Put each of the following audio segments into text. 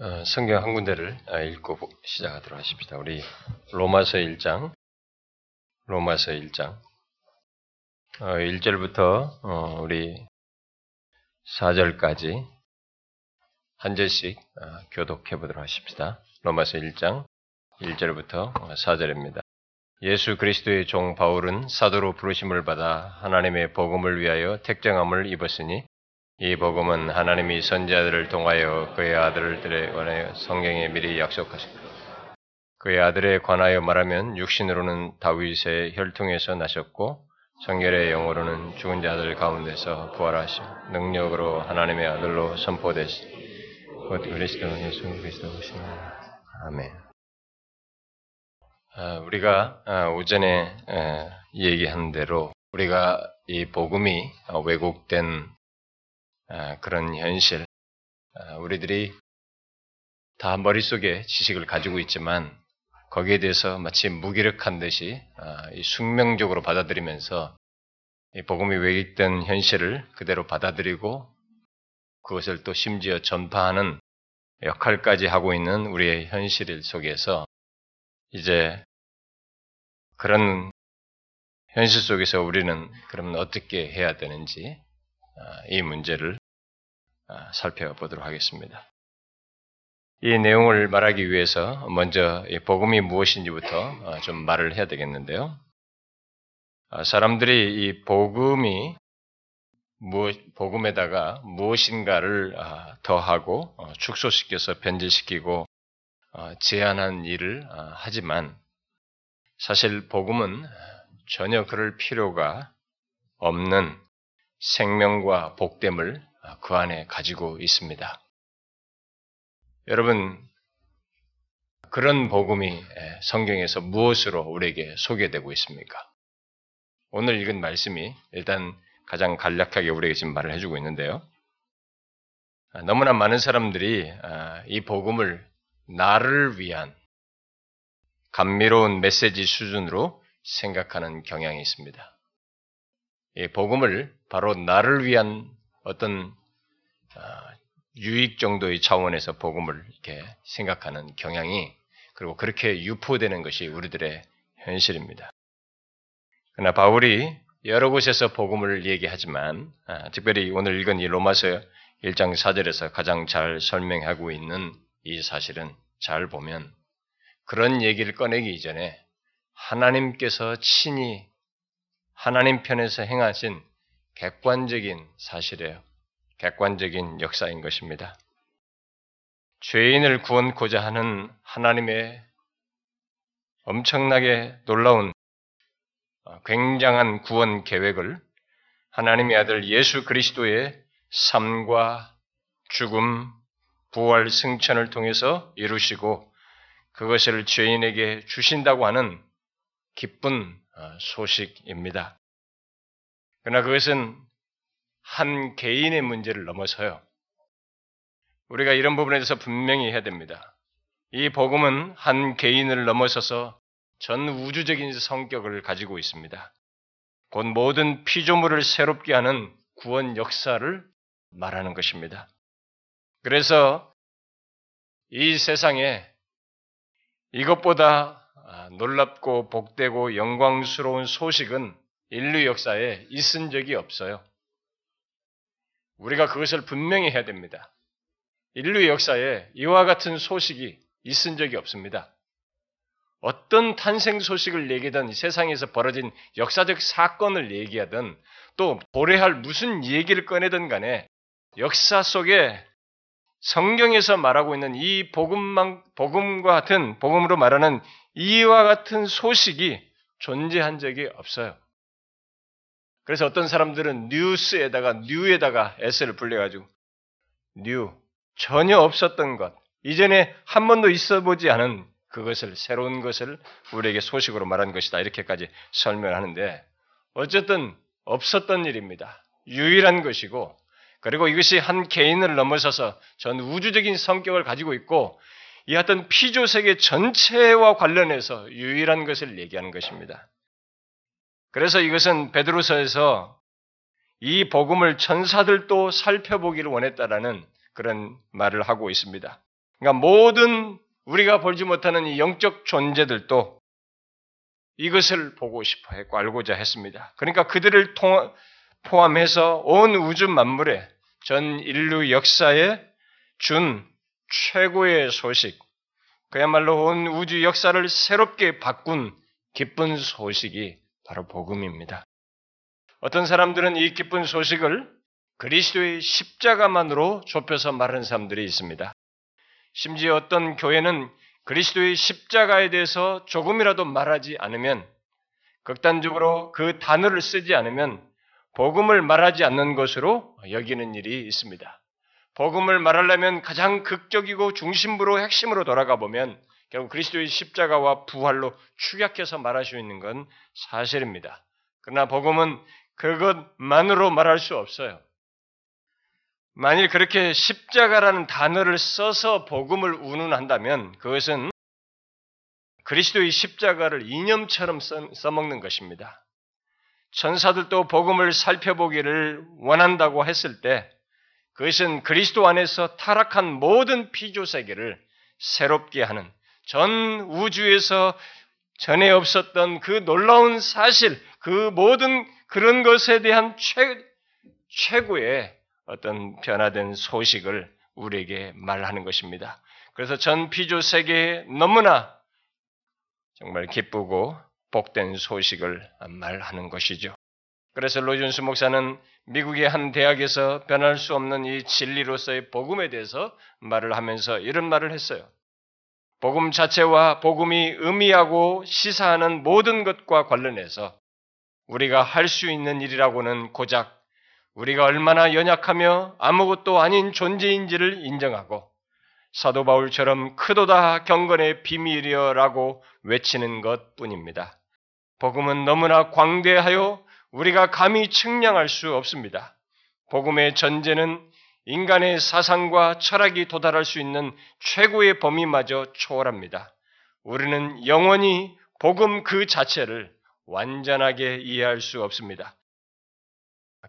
어, 성경 한 군데를 아, 읽고 시작하도록 하십시다. 우리 로마서 1장, 로마서 1장, 1절부터 어, 어, 우리 4절까지 한 절씩 교독해 보도록 하십시다. 로마서 1장 1절부터 4절입니다. 예수 그리스도의 종 바울은 사도로 부르심을 받아 하나님의 복음을 위하여 택정함을 입었으니 이 복음은 하나님이 선지자들을 통하여 그의 아들들에 관하여 성경에 미리 약속하신 그의 아들에 관하여 말하면 육신으로는 다윗의 혈통에서 나셨고 성결의 영으로는 죽은 자들 가운데서 부활하신 능력으로 하나님의 아들로 선포되시 곧 그리스도 예수 그리스도 오시나 아멘. 아, 우리가 아, 오전에 아, 얘기한 대로 우리가 이 복음이 왜곡된 아, 그런 현실, 아, 우리들이 다 머릿속에 지식을 가지고 있지만 거기에 대해서 마치 무기력한 듯이 아, 숙명적으로 받아들이면서 복음이 왜곡된 현실을 그대로 받아들이고 그것을 또 심지어 전파하는 역할까지 하고 있는 우리의 현실 속에서 이제 그런 현실 속에서 우리는 그러면 어떻게 해야 되는지 이 문제를 아, 살펴보도록 하겠습니다. 이 내용을 말하기 위해서 먼저 복음이 무엇인지부터 어, 좀 말을 해야 되겠는데요. 아, 사람들이 이 복음이 복음에다가 무엇인가를 아, 더하고 어, 축소시켜서 변질시키고 어, 제한한 일을 하지만 사실 복음은 전혀 그럴 필요가 없는 생명과 복됨을 그 안에 가지고 있습니다. 여러분, 그런 복음이 성경에서 무엇으로 우리에게 소개되고 있습니까? 오늘 읽은 말씀이 일단 가장 간략하게 우리에게 지금 말을 해주고 있는데요. 아, 너무나 많은 사람들이 아, 이 복음을 나를 위한 감미로운 메시지 수준으로 생각하는 경향이 있습니다. 이 복음을 바로 나를 위한 어떤 아, 유익 정도의 차원에서 복음을 이렇게 생각하는 경향이 그리고 그렇게 유포되는 것이 우리들의 현실입니다. 그러나 바울이 여러 곳에서 복음을 얘기하지만 아, 특별히 오늘 읽은 이 로마서 1장 4절에서 가장 잘 설명하고 있는 이 사실은 잘 보면 그런 얘기를 꺼내기 이전에 하나님께서 친히 하나님 편에서 행하신 객관적인 사실이에요. 객관적인 역사인 것입니다. 죄인을 구원코자 하는 하나님의 엄청나게 놀라운 어, 굉장한 구원 계획을 하나님의 아들 예수 그리스도의 삶과 죽음, 부활, 승천을 통해서 이루시고 그것을 죄인에게 주신다고 하는 기쁜 어, 소식입니다. 그러나 그것은 한 개인의 문제를 넘어서요. 우리가 이런 부분에 대해서 분명히 해야 됩니다. 이 복음은 한 개인을 넘어서서 전 우주적인 성격을 가지고 있습니다. 곧 모든 피조물을 새롭게 하는 구원 역사를 말하는 것입니다. 그래서 이 세상에 이것보다 놀랍고 복되고 영광스러운 소식은 인류 역사에 있은 적이 없어요. 우리가 그것을 분명히 해야 됩니다. 인류 역사에 이와 같은 소식이 있은 적이 없습니다. 어떤 탄생 소식을 얘기든 세상에서 벌어진 역사적 사건을 얘기하든 또 도래할 무슨 얘기를 꺼내든 간에 역사 속에 성경에서 말하고 있는 이 복음만, 복음과 같은, 복음으로 말하는 이와 같은 소식이 존재한 적이 없어요. 그래서 어떤 사람들은 뉴스에다가 뉴에다가 s를 불려가지고 new 전혀 없었던 것 이전에 한 번도 있어보지 않은 그것을 새로운 것을 우리에게 소식으로 말한 것이다 이렇게까지 설명하는데 어쨌든 없었던 일입니다. 유일한 것이고 그리고 이것이 한 개인을 넘어서서 전 우주적인 성격을 가지고 있고 이 어떤 피조 세계 전체와 관련해서 유일한 것을 얘기하는 것입니다. 그래서 이것은 베드로서에서 이 복음을 천사들도 살펴보기를 원했다라는 그런 말을 하고 있습니다. 그러니까 모든 우리가 볼지 못하는 이 영적 존재들도 이것을 보고 싶어 했고 알고자 했습니다. 그러니까 그들을 통, 포함해서 온 우주 만물에 전 인류 역사에 준 최고의 소식, 그야말로 온 우주 역사를 새롭게 바꾼 기쁜 소식이 바로 복음입니다. 어떤 사람들은 이 기쁜 소식을 그리스도의 십자가만으로 좁혀서 말하는 사람들이 있습니다. 심지어 어떤 교회는 그리스도의 십자가에 대해서 조금이라도 말하지 않으면 극단적으로 그 단어를 쓰지 않으면 복음을 말하지 않는 것으로 여기는 일이 있습니다. 복음을 말하려면 가장 극적이고 중심부로 핵심으로 돌아가 보면 결국 그리스도의 십자가와 부활로 축약해서 말할 수 있는 건 사실입니다. 그러나 복음은 그것만으로 말할 수 없어요. 만일 그렇게 십자가라는 단어를 써서 복음을 운운한다면 그것은 그리스도의 십자가를 이념처럼 써먹는 것입니다. 천사들도 복음을 살펴보기를 원한다고 했을 때 그것은 그리스도 안에서 타락한 모든 피조 세계를 새롭게 하는 전 우주에서 전에 없었던 그 놀라운 사실, 그 모든 그런 것에 대한 최, 최고의 어떤 변화된 소식을 우리에게 말하는 것입니다. 그래서 전 피조 세계에 너무나 정말 기쁘고 복된 소식을 말하는 것이죠. 그래서 로준수 목사는 미국의 한 대학에서 변할 수 없는 이 진리로서의 복음에 대해서 말을 하면서 이런 말을 했어요. 복음 자체와 복음이 의미하고 시사하는 모든 것과 관련해서 우리가 할 수 있는 일이라고는 고작 우리가 얼마나 연약하며 아무것도 아닌 존재인지를 인정하고 사도 바울처럼 크도다 경건의 비밀이여라고 외치는 것 뿐입니다. 복음은 너무나 광대하여 우리가 감히 측량할 수 없습니다. 복음의 전제는 인간의 사상과 철학이 도달할 수 있는 최고의 범위마저 초월합니다. 우리는 영원히 복음 그 자체를 완전하게 이해할 수 없습니다.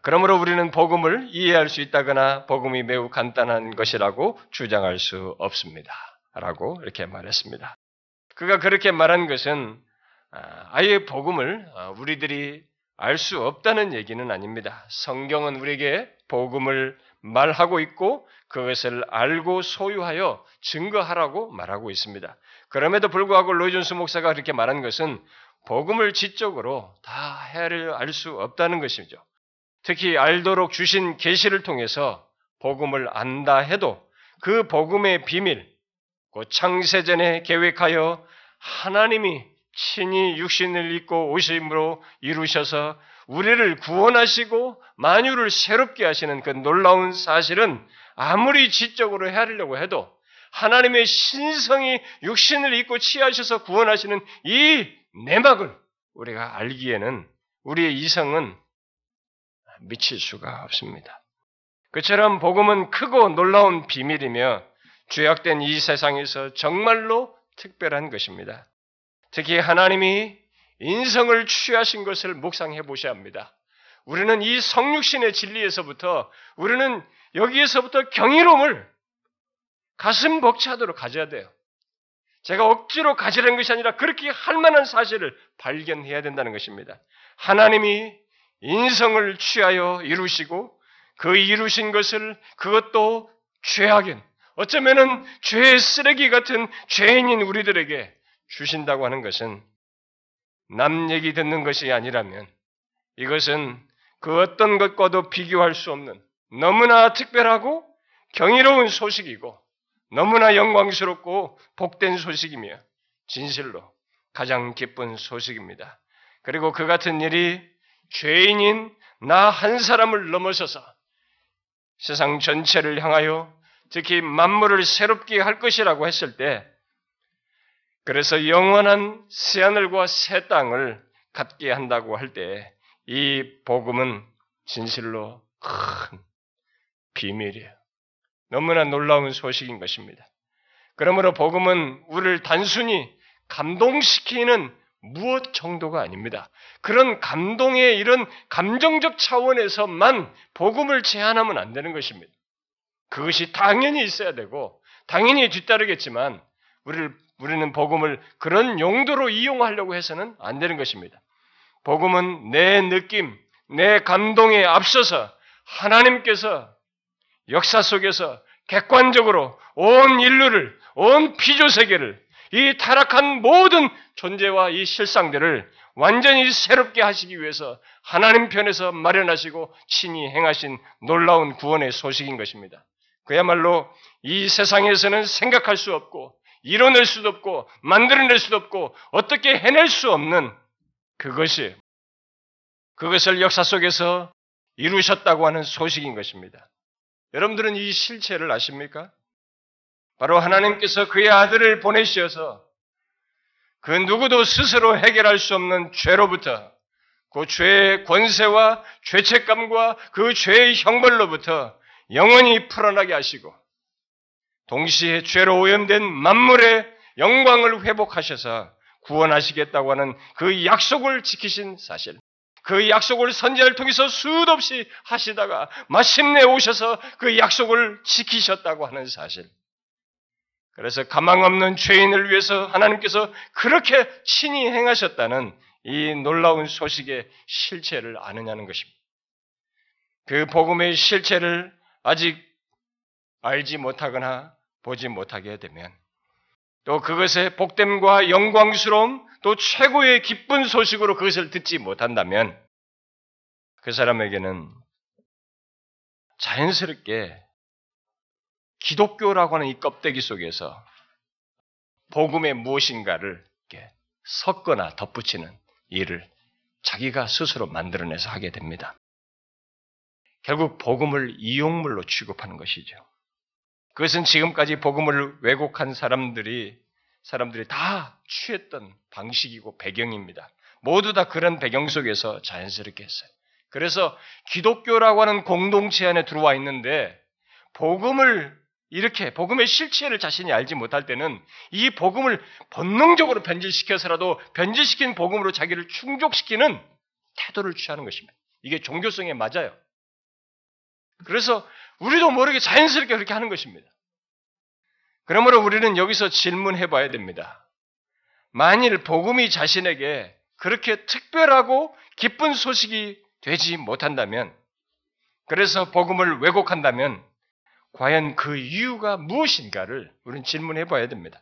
그러므로 우리는 복음을 이해할 수 있다거나 복음이 매우 간단한 것이라고 주장할 수 없습니다. 라고 이렇게 말했습니다. 그가 그렇게 말한 것은 아, 아예 복음을 아, 우리들이 알 수 없다는 얘기는 아닙니다. 성경은 우리에게 복음을 말하고 있고 그것을 알고 소유하여 증거하라고 말하고 있습니다. 그럼에도 불구하고 로이존스 목사가 그렇게 말한 것은 복음을 지적으로 다 해를 알 수 없다는 것이죠. 특히 알도록 주신 계시를 통해서 복음을 안다 해도 그 복음의 비밀, 그 창세전에 계획하여 하나님이 친히 육신을 입고 오심으로 이루셔서 우리를 구원하시고 만유를 새롭게 하시는 그 놀라운 사실은 아무리 지적으로 헤아리려고 해도 하나님의 신성이 육신을 입고 취하셔서 구원하시는 이 내막을 우리가 알기에는 우리의 이성은 미칠 수가 없습니다. 그처럼 복음은 크고 놀라운 비밀이며 죄악된 이 세상에서 정말로 특별한 것입니다. 특히 하나님이 인성을 취하신 것을 묵상해 보셔야 합니다. 우리는 이 성육신의 진리에서부터 우리는 여기에서부터 경이로움을 가슴 벅차도록 가져야 돼요. 제가 억지로 가지라는 것이 아니라 그렇게 할 만한 사실을 발견해야 된다는 것입니다. 하나님이 인성을 취하여 이루시고 그 이루신 것을 그것도 죄악인 어쩌면은 죄의 쓰레기 같은 죄인인 우리들에게 주신다고 하는 것은 남 얘기 듣는 것이 아니라면 이것은 그 어떤 것과도 비교할 수 없는 너무나 특별하고 경이로운 소식이고 너무나 영광스럽고 복된 소식이며 진실로 가장 기쁜 소식입니다. 그리고 그 같은 일이 죄인인 나 한 사람을 넘어서서 세상 전체를 향하여 특히 만물을 새롭게 할 것이라고 했을 때 그래서 영원한 새하늘과 새 땅을 갖게 한다고 할 때 이 복음은 진실로 큰 비밀이에요. 너무나 놀라운 소식인 것입니다. 그러므로 복음은 우리를 단순히 감동시키는 무엇 정도가 아닙니다. 그런 감동의 이런 감정적 차원에서만 복음을 제한하면 안 되는 것입니다. 그것이 당연히 있어야 되고 당연히 뒤따르겠지만 우리를 우리는 복음을 그런 용도로 이용하려고 해서는 안 되는 것입니다. 복음은 내 느낌, 내 감동에 앞서서 하나님께서 역사 속에서 객관적으로 온 인류를, 온 피조 세계를, 이 타락한 모든 존재와 이 실상들을 완전히 새롭게 하시기 위해서 하나님 편에서 마련하시고 친히 행하신 놀라운 구원의 소식인 것입니다. 그야말로 이 세상에서는 생각할 수 없고 이뤄낼 수도 없고 만들어낼 수도 없고 어떻게 해낼 수 없는 그것이 그것을 역사 속에서 이루셨다고 하는 소식인 것입니다. 여러분들은 이 실체를 아십니까? 바로 하나님께서 그의 아들을 보내셔서 그 누구도 스스로 해결할 수 없는 죄로부터 그 죄의 권세와 죄책감과 그 죄의 형벌로부터 영원히 풀어나게 하시고 동시에 죄로 오염된 만물의 영광을 회복하셔서 구원하시겠다고 하는 그 약속을 지키신 사실. 그 약속을 선지자를 통해서 수도 없이 하시다가 마침내 오셔서 그 약속을 지키셨다고 하는 사실. 그래서 가망 없는 죄인을 위해서 하나님께서 그렇게 친히 행하셨다는 이 놀라운 소식의 실체를 아느냐는 것입니다. 그 복음의 실체를 아직 알지 못하거나 보지 못하게 되면 또 그것의 복됨과 영광스러움 또 최고의 기쁜 소식으로 그것을 듣지 못한다면 그 사람에게는 자연스럽게 기독교라고 하는 이 껍데기 속에서 복음의 무엇인가를 섞거나 덧붙이는 일을 자기가 스스로 만들어내서 하게 됩니다. 결국 복음을 이용물로 취급하는 것이죠. 그것은 지금까지 복음을 왜곡한 사람들이 사람들이 다 취했던 방식이고 배경입니다. 모두 다 그런 배경 속에서 자연스럽게 했어요. 그래서 기독교라고 하는 공동체 안에 들어와 있는데 복음을 이렇게 복음의 실체를 자신이 알지 못할 때는 이 복음을 본능적으로 변질시켜서라도 변질시킨 복음으로 자기를 충족시키는 태도를 취하는 것입니다. 이게 종교성에 맞아요. 그래서 우리도 모르게 자연스럽게 그렇게 하는 것입니다. 그러므로 우리는 여기서 질문해 봐야 됩니다. 만일 복음이 자신에게 그렇게 특별하고 기쁜 소식이 되지 못한다면, 그래서 복음을 왜곡한다면, 과연 그 이유가 무엇인가를 우리는 질문해 봐야 됩니다.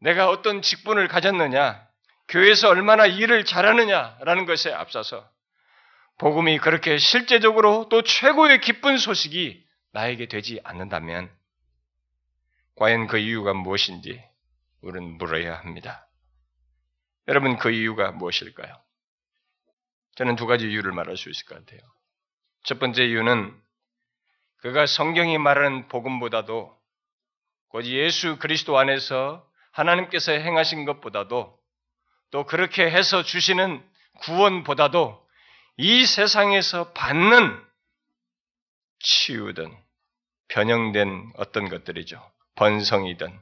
내가 어떤 직분을 가졌느냐, 교회에서 얼마나 일을 잘하느냐라는 것에 앞서서 복음이 그렇게 실제적으로 또 최고의 기쁜 소식이 나에게 되지 않는다면 과연 그 이유가 무엇인지 우리는 물어야 합니다. 여러분 그 이유가 무엇일까요? 저는 두 가지 이유를 말할 수 있을 것 같아요. 첫 번째 이유는 그가 성경이 말하는 복음보다도 곧 예수 그리스도 안에서 하나님께서 행하신 것보다도 또 그렇게 해서 주시는 구원보다도 이 세상에서 받는 치유든 변형된 어떤 것들이죠. 번성이든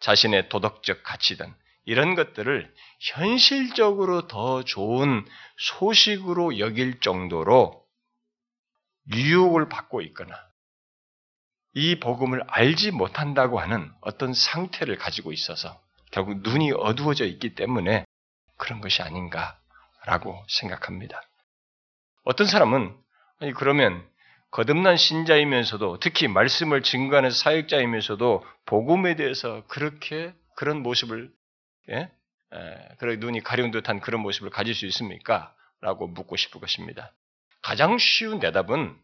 자신의 도덕적 가치든 이런 것들을 현실적으로 더 좋은 소식으로 여길 정도로 유혹을 받고 있거나 이 복음을 알지 못한다고 하는 어떤 상태를 가지고 있어서 결국 눈이 어두워져 있기 때문에 그런 것이 아닌가라고 생각합니다. 어떤 사람은 아니 그러면 거듭난 신자이면서도 특히 말씀을 증거하는 사역자이면서도 복음에 대해서 그렇게 그런 모습을 예? 에, 그런 눈이 가려운 듯한 그런 모습을 가질 수 있습니까? 라고 묻고 싶을 것입니다. 가장 쉬운 대답은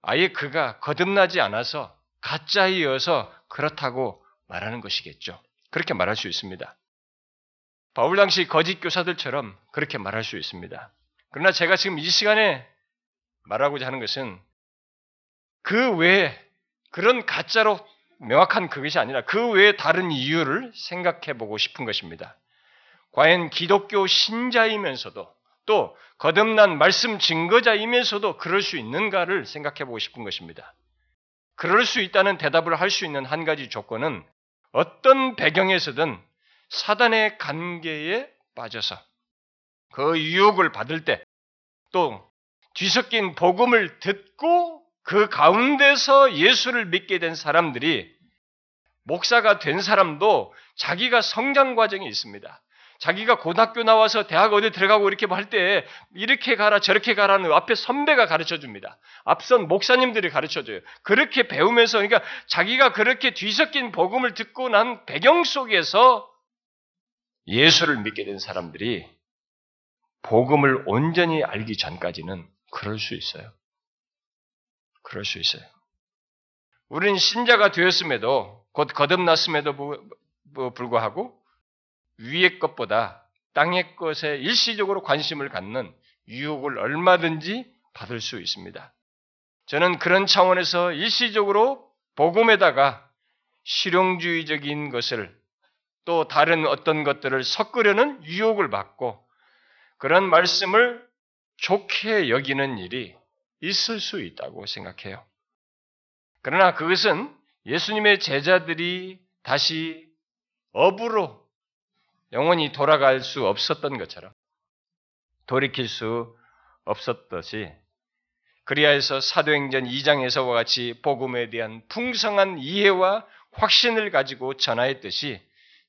아예 그가 거듭나지 않아서 가짜이어서 그렇다고 말하는 것이겠죠. 그렇게 말할 수 있습니다. 바울 당시 거짓 교사들처럼 그렇게 말할 수 있습니다. 그러나 제가 지금 이 시간에 말하고자 하는 것은 그 외에 그런 가짜로 명확한 그것이 아니라 그 외에 다른 이유를 생각해 보고 싶은 것입니다. 과연 기독교 신자이면서도 또 거듭난 말씀 증거자이면서도 그럴 수 있는가를 생각해 보고 싶은 것입니다. 그럴 수 있다는 대답을 할 수 있는 한 가지 조건은 어떤 배경에서든 사단의 관계에 빠져서 그 유혹을 받을 때 또 뒤섞인 복음을 듣고 그 가운데서 예수를 믿게 된 사람들이 목사가 된 사람도 자기가 성장 과정이 있습니다. 자기가 고등학교 나와서 대학 어디 들어가고 이렇게 할 때 이렇게 가라 저렇게 가라는 앞에 선배가 가르쳐 줍니다. 앞선 목사님들이 가르쳐 줘요. 그렇게 배우면서 그러니까 자기가 그렇게 뒤섞인 복음을 듣고 난 배경 속에서 예수를 믿게 된 사람들이 복음을 온전히 알기 전까지는 그럴 수 있어요. 그럴 수 있어요. 우리는 신자가 되었음에도 곧 거듭났음에도 불구하고 위의 것보다 땅의 것에 일시적으로 관심을 갖는 유혹을 얼마든지 받을 수 있습니다. 저는 그런 차원에서 일시적으로 복음에다가 실용주의적인 것을 또 다른 어떤 것들을 섞으려는 유혹을 받고 그런 말씀을 좋게 여기는 일이 있을 수 있다고 생각해요. 그러나 그것은 예수님의 제자들이 다시 업으로 영원히 돌아갈 수 없었던 것처럼 돌이킬 수 없었듯이 그리하여서 사도행전 2장에서와 같이 복음에 대한 풍성한 이해와 확신을 가지고 전하였듯이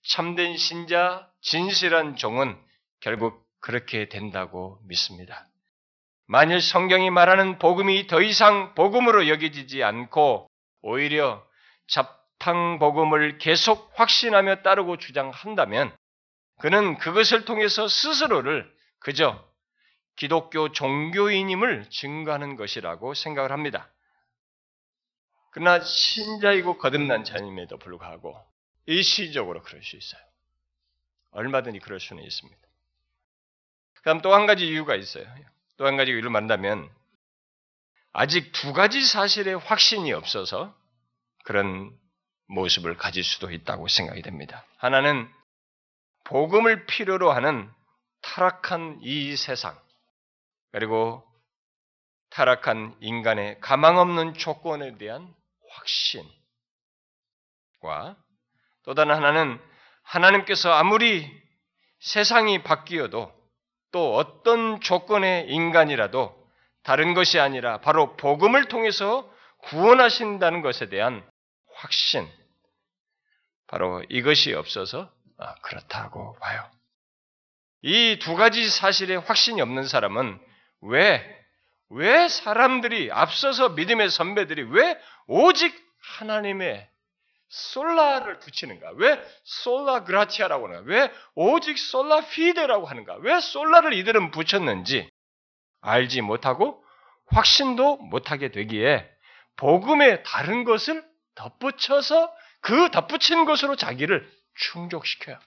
참된 신자, 진실한 종은 결국 그렇게 된다고 믿습니다. 만일 성경이 말하는 복음이 더 이상 복음으로 여겨지지 않고 오히려 잡탕 복음을 계속 확신하며 따르고 주장한다면 그는 그것을 통해서 스스로를 그저 기독교 종교인임을 증거하는 것이라고 생각을 합니다. 그러나 신자이고 거듭난 자임에도 불구하고 일시적으로 그럴 수 있어요. 얼마든지 그럴 수는 있습니다. 그다음 또 한 가지 이유가 있어요. 또 한 가지 이유를 만다면 아직 두 가지 사실의 확신이 없어서 그런 모습을 가질 수도 있다고 생각이 됩니다. 하나는 복음을 필요로 하는 타락한 이 세상, 그리고 타락한 인간의 가망 없는 조건에 대한 확신과 또 다른 하나는 하나님께서 아무리 세상이 바뀌어도 또 어떤 조건의 인간이라도 다른 것이 아니라 바로 복음을 통해서 구원하신다는 것에 대한 확신. 바로 이것이 없어서 아, 그렇다고 봐요. 이 두 가지 사실에 확신이 없는 사람은 왜, 왜 사람들이 앞서서 믿음의 선배들이 왜 오직 하나님의 솔라를 붙이는가? 왜 솔라 그라티아라고 하는가? 왜 오직 솔라 피데라고 하는가? 왜 솔라를 이들은 붙였는지 알지 못하고 확신도 못하게 되기에 복음의 다른 것을 덧붙여서 그 덧붙인 것으로 자기를 충족시켜요.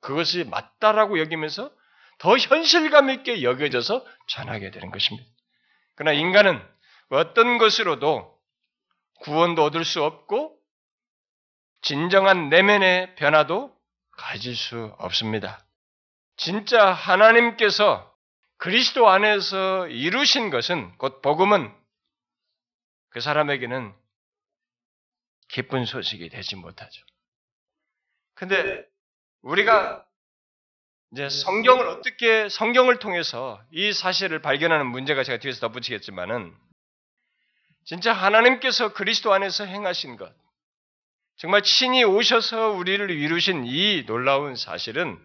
그것이 맞다라고 여기면서 더 현실감 있게 여겨져서 전하게 되는 것입니다. 그러나 인간은 어떤 것으로도 구원도 얻을 수 없고 진정한 내면의 변화도 가질 수 없습니다. 진짜 하나님께서 그리스도 안에서 이루신 것은 곧 복음은 그 사람에게는 기쁜 소식이 되지 못하죠. 근데 우리가 이제 성경을 어떻게 성경을 통해서 이 사실을 발견하는 문제가 제가 뒤에서 덧붙이겠지만은 진짜 하나님께서 그리스도 안에서 행하신 것 정말 친히 오셔서 우리를 이루신 이 놀라운 사실은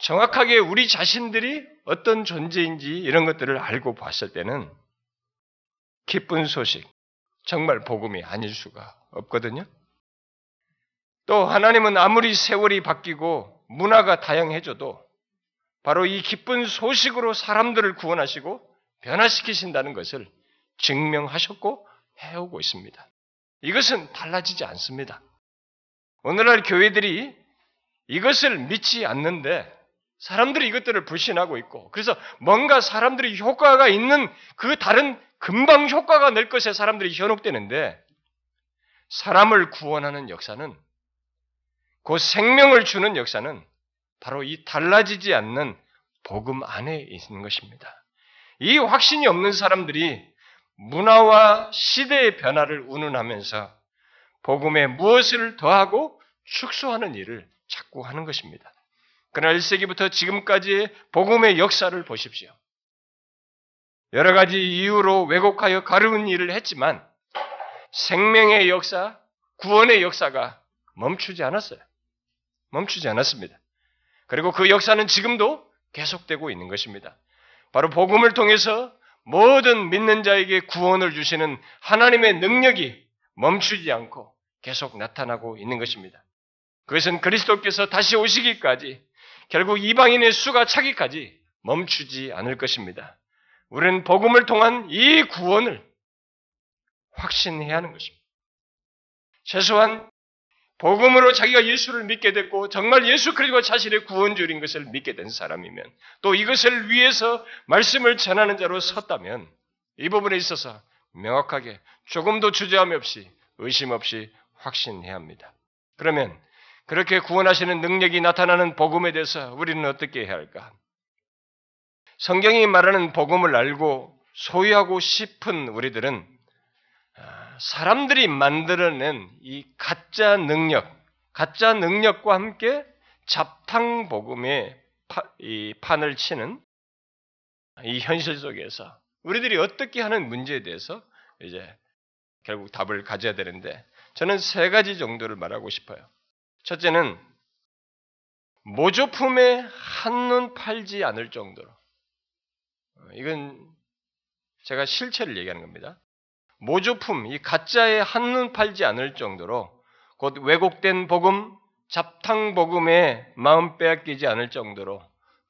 정확하게 우리 자신들이 어떤 존재인지 이런 것들을 알고 봤을 때는 기쁜 소식, 정말 복음이 아닐 수가 없거든요. 또 하나님은 아무리 세월이 바뀌고 문화가 다양해져도 바로 이 기쁜 소식으로 사람들을 구원하시고 변화시키신다는 것을 증명하셨고 해오고 있습니다. 이것은 달라지지 않습니다. 오늘날 교회들이 이것을 믿지 않는데 사람들이 이것들을 불신하고 있고 그래서 뭔가 사람들이 효과가 있는 그 다른 금방 효과가 낼 것에 사람들이 현혹되는데 사람을 구원하는 역사는 그 생명을 주는 역사는 바로 이 달라지지 않는 복음 안에 있는 것입니다. 이 확신이 없는 사람들이 문화와 시대의 변화를 운운하면서 복음에 무엇을 더하고 축소하는 일을 자꾸 하는 것입니다. 그러나 1세기부터 지금까지의 복음의 역사를 보십시오. 여러 가지 이유로 왜곡하여 가르운 일을 했지만 생명의 역사, 구원의 역사가 멈추지 않았어요. 멈추지 않았습니다. 그리고 그 역사는 지금도 계속되고 있는 것입니다. 바로 복음을 통해서 모든 믿는 자에게 구원을 주시는 하나님의 능력이 멈추지 않고 계속 나타나고 있는 것입니다. 그것은 그리스도께서 다시 오시기까지 결국 이방인의 수가 차기까지 멈추지 않을 것입니다. 우리는 복음을 통한 이 구원을 확신해야 하는 것입니다. 최소한 복음으로 자기가 예수를 믿게 됐고 정말 예수 그리스도 자신의 구원주인 것을 믿게 된 사람이면 또 이것을 위해서 말씀을 전하는 자로 섰다면 이 부분에 있어서 명확하게 조금도 주저함 없이 의심 없이 확신해야 합니다. 그러면 그렇게 구원하시는 능력이 나타나는 복음에 대해서 우리는 어떻게 해야 할까? 성경이 말하는 복음을 알고 소유하고 싶은 우리들은 아, 사람들이 만들어낸 이 가짜 능력, 가짜 능력과 함께 잡탕 복음의 이 판을 치는 이 현실 속에서 우리들이 어떻게 하는 문제에 대해서 이제 결국 답을 가져야 되는데 저는 세 가지 정도를 말하고 싶어요. 첫째는 모조품에 한눈 팔지 않을 정도로 어, 이건 제가 실체를 얘기하는 겁니다. 모조품, 이 가짜에 한눈 팔지 않을 정도로 곧 왜곡된 복음, 잡탕 복음에 마음 빼앗기지 않을 정도로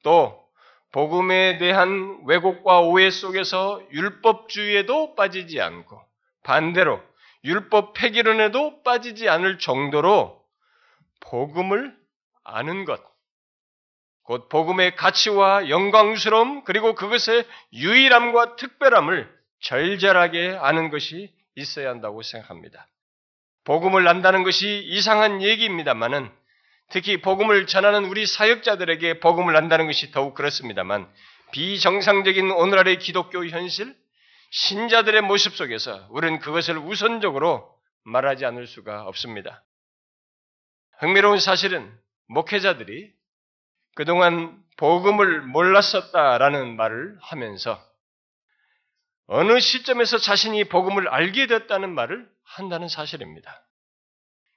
또 복음에 대한 왜곡과 오해 속에서 율법주의에도 빠지지 않고 반대로 율법 폐기론에도 빠지지 않을 정도로 복음을 아는 것, 곧 복음의 가치와 영광스러움 그리고 그것의 유일함과 특별함을 절절하게 아는 것이 있어야 한다고 생각합니다. 복음을 안다는 것이 이상한 얘기입니다만은 특히 복음을 전하는 우리 사역자들에게 복음을 안다는 것이 더욱 그렇습니다만 비정상적인 오늘날의 기독교 현실, 신자들의 모습 속에서 우리는 그것을 우선적으로 말하지 않을 수가 없습니다. 흥미로운 사실은 목회자들이 그동안 복음을 몰랐었다라는 말을 하면서 어느 시점에서 자신이 복음을 알게 됐다는 말을 한다는 사실입니다.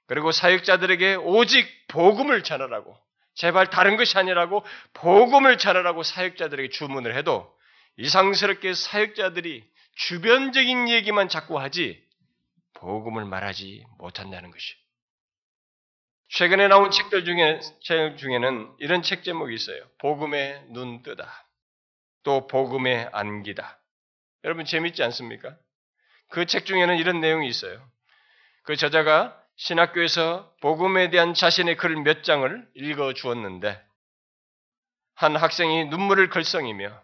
그리고 사역자들에게 오직 복음을 전하라고 제발 다른 것이 아니라고 복음을 전하라고 사역자들에게 주문을 해도 이상스럽게 사역자들이 주변적인 얘기만 자꾸 하지 복음을 말하지 못한다는 것이. 최근에 나온 책들 중에 책 중에는 이런 책 제목이 있어요. 복음의 눈 뜨다. 또 복음의 안기다. 여러분 재밌지 않습니까? 그 책 중에는 이런 내용이 있어요. 그 저자가 신학교에서 복음에 대한 자신의 글몇 장을 읽어 주었는데 한 학생이 눈물을 글썽이며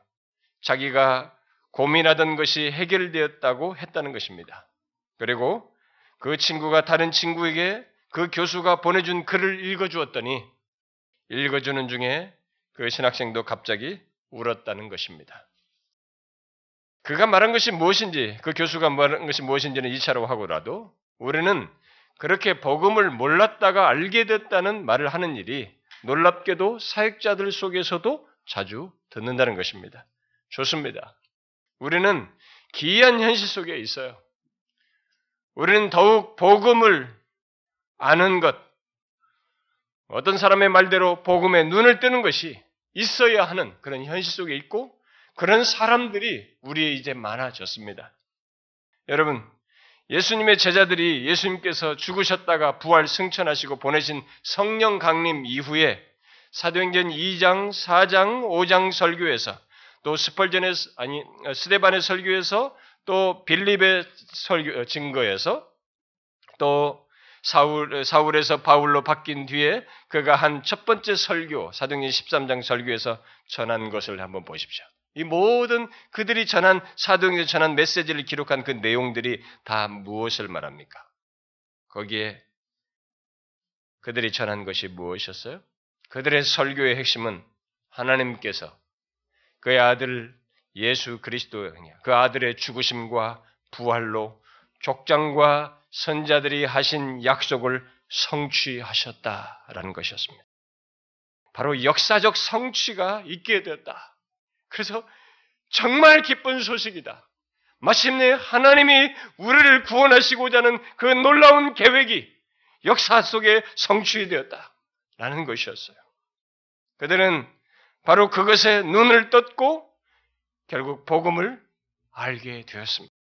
자기가 고민하던 것이 해결되었다고 했다는 것입니다. 그리고 그 친구가 다른 친구에게 그 교수가 보내준 글을 읽어주었더니 읽어주는 중에 그 신학생도 갑자기 울었다는 것입니다. 그가 말한 것이 무엇인지, 그 교수가 말한 것이 무엇인지는 2차로 하고라도 우리는 그렇게 복음을 몰랐다가 알게 됐다는 말을 하는 일이 놀랍게도 사역자들 속에서도 자주 듣는다는 것입니다. 좋습니다. 우리는 기이한 현실 속에 있어요. 우리는 더욱 복음을 아는 것, 어떤 사람의 말대로 복음에 눈을 뜨는 것이 있어야 하는 그런 현실 속에 있고 그런 사람들이 우리에 이제 많아졌습니다. 여러분, 예수님의 제자들이 예수님께서 죽으셨다가 부활 승천하시고 보내신 성령 강림 이후에 사도행전 2장, 4장, 5장 설교에서 또 스펄전의 아니 스데반의 설교에서 또 빌립의 설교 증거에서 또 사울, 사울에서 바울로 바뀐 뒤에 그가 한 첫 번째 설교, 사도행전 13장 설교에서 전한 것을 한번 보십시오. 이 모든 그들이 전한 사도행전 전한 메시지를 기록한 그 내용들이 다 무엇을 말합니까? 거기에 그들이 전한 것이 무엇이었어요? 그들의 설교의 핵심은 하나님께서 그의 아들 예수 그리스도 그 아들의 죽으심과 부활로 족장과 선자들이 하신 약속을 성취하셨다라는 것이었습니다. 바로 역사적 성취가 있게 되었다. 그래서 정말 기쁜 소식이다. 마침내 하나님이 우리를 구원하시고자 하는 그 놀라운 계획이 역사 속에 성취 되었다. 라는 것이었어요. 그들은 바로 그것에 눈을 떴고 결국 복음을 알게 되었습니다.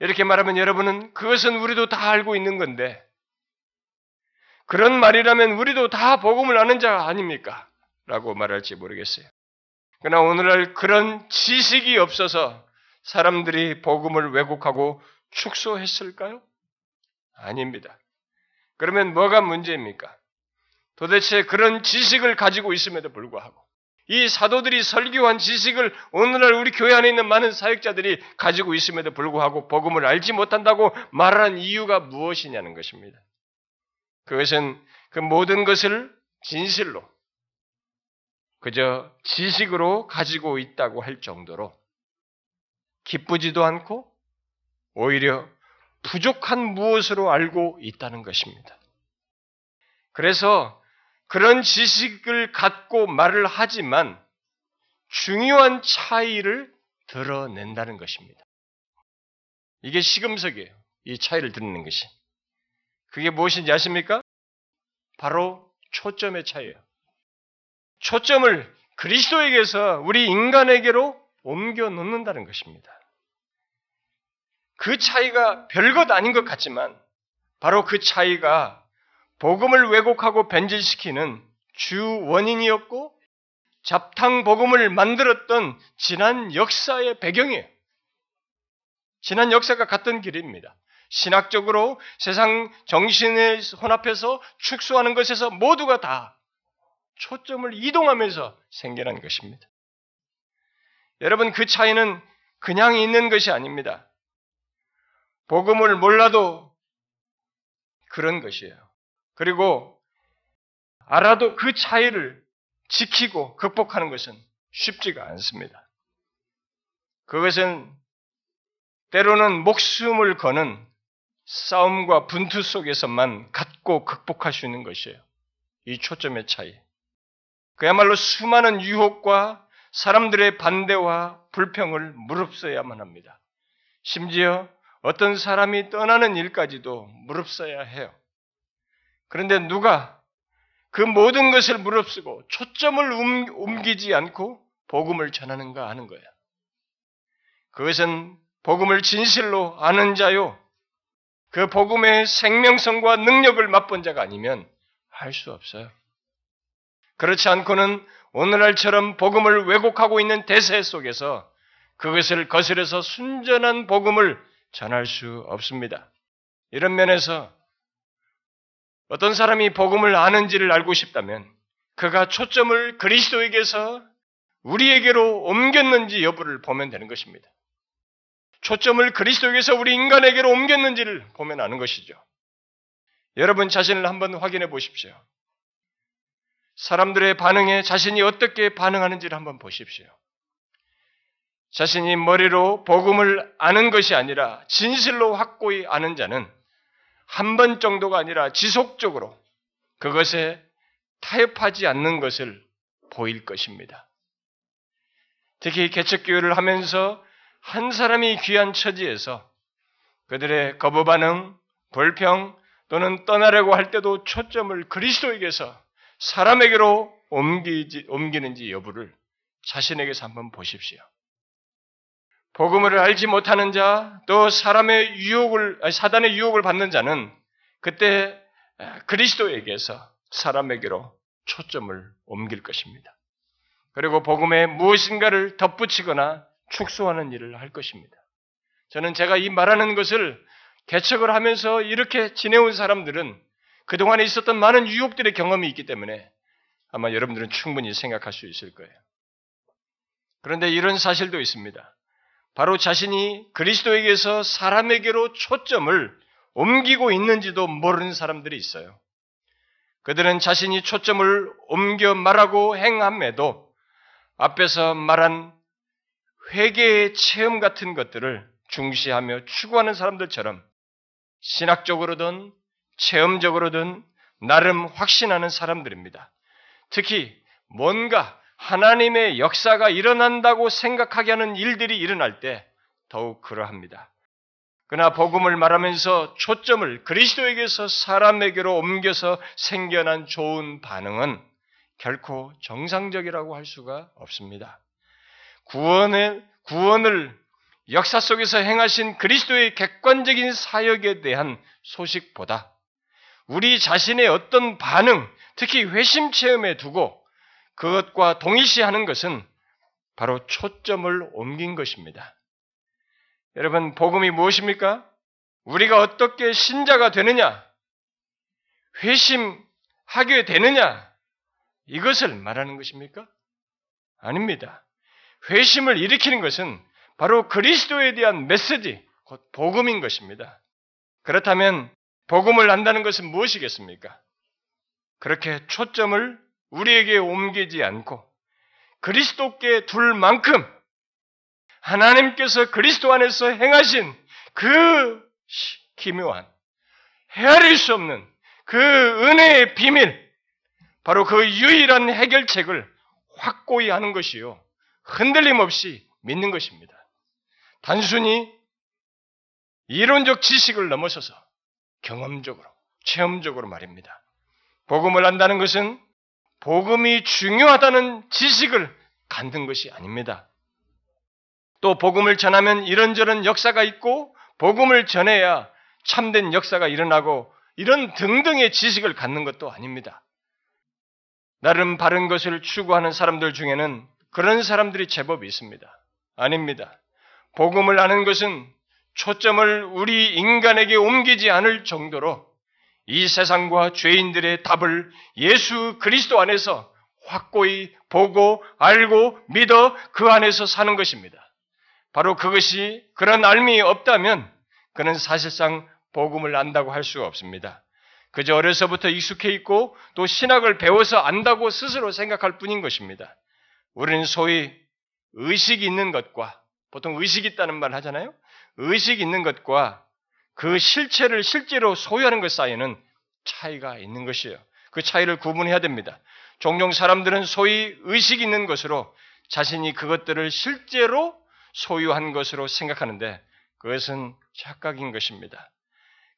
이렇게 말하면 여러분은 그것은 우리도 다 알고 있는 건데 그런 말이라면 우리도 다 복음을 아는 자 아닙니까? 라고 말할지 모르겠어요. 그러나 오늘날 그런 지식이 없어서 사람들이 복음을 왜곡하고 축소했을까요? 아닙니다. 그러면 뭐가 문제입니까? 도대체 그런 지식을 가지고 있음에도 불구하고 이 사도들이 설교한 지식을 오늘날 우리 교회 안에 있는 많은 사역자들이 가지고 있음에도 불구하고 복음을 알지 못한다고 말하는 이유가 무엇이냐는 것입니다. 그것은 그 모든 것을 진실로 그저 지식으로 가지고 있다고 할 정도로 기쁘지도 않고 오히려 부족한 무엇으로 알고 있다는 것입니다. 그래서 그런 지식을 갖고 말을 하지만 중요한 차이를 드러낸다는 것입니다. 이게 시금석이에요. 이 차이를 드러내는 것이. 그게 무엇인지 아십니까? 바로 초점의 차이예요. 초점을 그리스도에게서 우리 인간에게로 옮겨 놓는다는 것입니다. 그 차이가 별것 아닌 것 같지만 바로 그 차이가 복음을 왜곡하고 변질시키는 주 원인이었고 잡탕 복음을 만들었던 지난 역사의 배경이에요. 지난 역사가 같은 길입니다. 신학적으로 세상 정신을 혼합해서 축소하는 것에서 모두가 다 초점을 이동하면서 생겨난 것입니다. 여러분 그 차이는 그냥 있는 것이 아닙니다. 복음을 몰라도 그런 것이에요. 그리고 알아도 그 차이를 지키고 극복하는 것은 쉽지가 않습니다. 그것은 때로는 목숨을 거는 싸움과 분투 속에서만 갖고 극복할 수 있는 것이에요. 이 초점의 차이. 그야말로 수많은 유혹과 사람들의 반대와 불평을 무릅써야만 합니다. 심지어 어떤 사람이 떠나는 일까지도 무릅써야 해요. 그런데 누가 그 모든 것을 무릅쓰고 초점을 옮기지 않고 복음을 전하는가 하는 거야. 그것은 복음을 진실로 아는 자요. 그 복음의 생명성과 능력을 맛본 자가 아니면 할 수 없어요. 그렇지 않고는 오늘날처럼 복음을 왜곡하고 있는 대세 속에서 그것을 거스려서 순전한 복음을 전할 수 없습니다. 이런 면에서 어떤 사람이 복음을 아는지를 알고 싶다면 그가 초점을 그리스도에게서 우리에게로 옮겼는지 여부를 보면 되는 것입니다. 초점을 그리스도에게서 우리 인간에게로 옮겼는지를 보면 아는 것이죠. 여러분 자신을 한번 확인해 보십시오. 사람들의 반응에 자신이 어떻게 반응하는지를 한번 보십시오. 자신이 머리로 복음을 아는 것이 아니라 진실로 확고히 아는 자는 한 번 정도가 아니라 지속적으로 그것에 타협하지 않는 것을 보일 것입니다. 특히 개척교회를 하면서 한 사람이 귀한 처지에서 그들의 거부 반응, 불평 또는 떠나려고 할 때도 초점을 그리스도에게서 사람에게로 옮기지, 옮기는지 여부를 자신에게서 한번 보십시오. 복음을 알지 못하는 자, 또 사람의 유혹을, 사단의 유혹을 받는 자는 그때 그리스도에게서 사람에게로 초점을 옮길 것입니다. 그리고 복음에 무엇인가를 덧붙이거나 축소하는 일을 할 것입니다. 저는 제가 이 말하는 것을 개척을 하면서 이렇게 지내온 사람들은 그동안에 있었던 많은 유혹들의 경험이 있기 때문에 아마 여러분들은 충분히 생각할 수 있을 거예요. 그런데 이런 사실도 있습니다. 바로 자신이 그리스도에게서 사람에게로 초점을 옮기고 있는지도 모르는 사람들이 있어요. 그들은 자신이 초점을 옮겨 말하고 행함에도 앞에서 말한 회개의 체험 같은 것들을 중시하며 추구하는 사람들처럼 신학적으로든 체험적으로든 나름 확신하는 사람들입니다. 특히 뭔가 하나님의 역사가 일어난다고 생각하게 하는 일들이 일어날 때 더욱 그러합니다. 그러나 복음을 말하면서 초점을 그리스도에게서 사람에게로 옮겨서 생겨난 좋은 반응은 결코 정상적이라고 할 수가 없습니다. 구원의, 구원을 역사 속에서 행하신 그리스도의 객관적인 사역에 대한 소식보다 우리 자신의 어떤 반응, 특히 회심 체험에 두고 그것과 동일시하는 것은 바로 초점을 옮긴 것입니다. 여러분, 복음이 무엇입니까? 우리가 어떻게 신자가 되느냐? 회심하게 되느냐? 이것을 말하는 것입니까? 아닙니다. 회심을 일으키는 것은 바로 그리스도에 대한 메시지, 곧 복음인 것입니다. 그렇다면 복음을 안다는 것은 무엇이겠습니까? 그렇게 초점을 우리에게 옮기지 않고 그리스도께 둘 만큼 하나님께서 그리스도 안에서 행하신 그 기묘한 헤아릴 수 없는 그 은혜의 비밀 바로 그 유일한 해결책을 확고히 하는 것이요 흔들림 없이 믿는 것입니다. 단순히 이론적 지식을 넘어서서 경험적으로 체험적으로 말입니다. 복음을 안다는 것은 복음이 중요하다는 지식을 갖는 것이 아닙니다. 또 복음을 전하면 이런저런 역사가 있고 복음을 전해야 참된 역사가 일어나고 이런 등등의 지식을 갖는 것도 아닙니다. 나름 바른 것을 추구하는 사람들 중에는 그런 사람들이 제법 있습니다. 아닙니다. 복음을 아는 것은 초점을 우리 인간에게 옮기지 않을 정도로 이 세상과 죄인들의 답을 예수 그리스도 안에서 확고히 보고 알고 믿어 그 안에서 사는 것입니다. 바로 그것이 그런 알미 없다면 그는 사실상 복음을 안다고 할 수가 없습니다. 그저 어려서부터 익숙해 있고 또 신학을 배워서 안다고 스스로 생각할 뿐인 것입니다. 우리는 소위 의식이 있는 것과 보통 의식이 있다는 말 하잖아요. 의식 있는 것과 그 실체를 실제로 소유하는 것 사이에는 차이가 있는 것이에요. 그 차이를 구분해야 됩니다. 종종 사람들은 소위 의식 있는 것으로 자신이 그것들을 실제로 소유한 것으로 생각하는데 그것은 착각인 것입니다.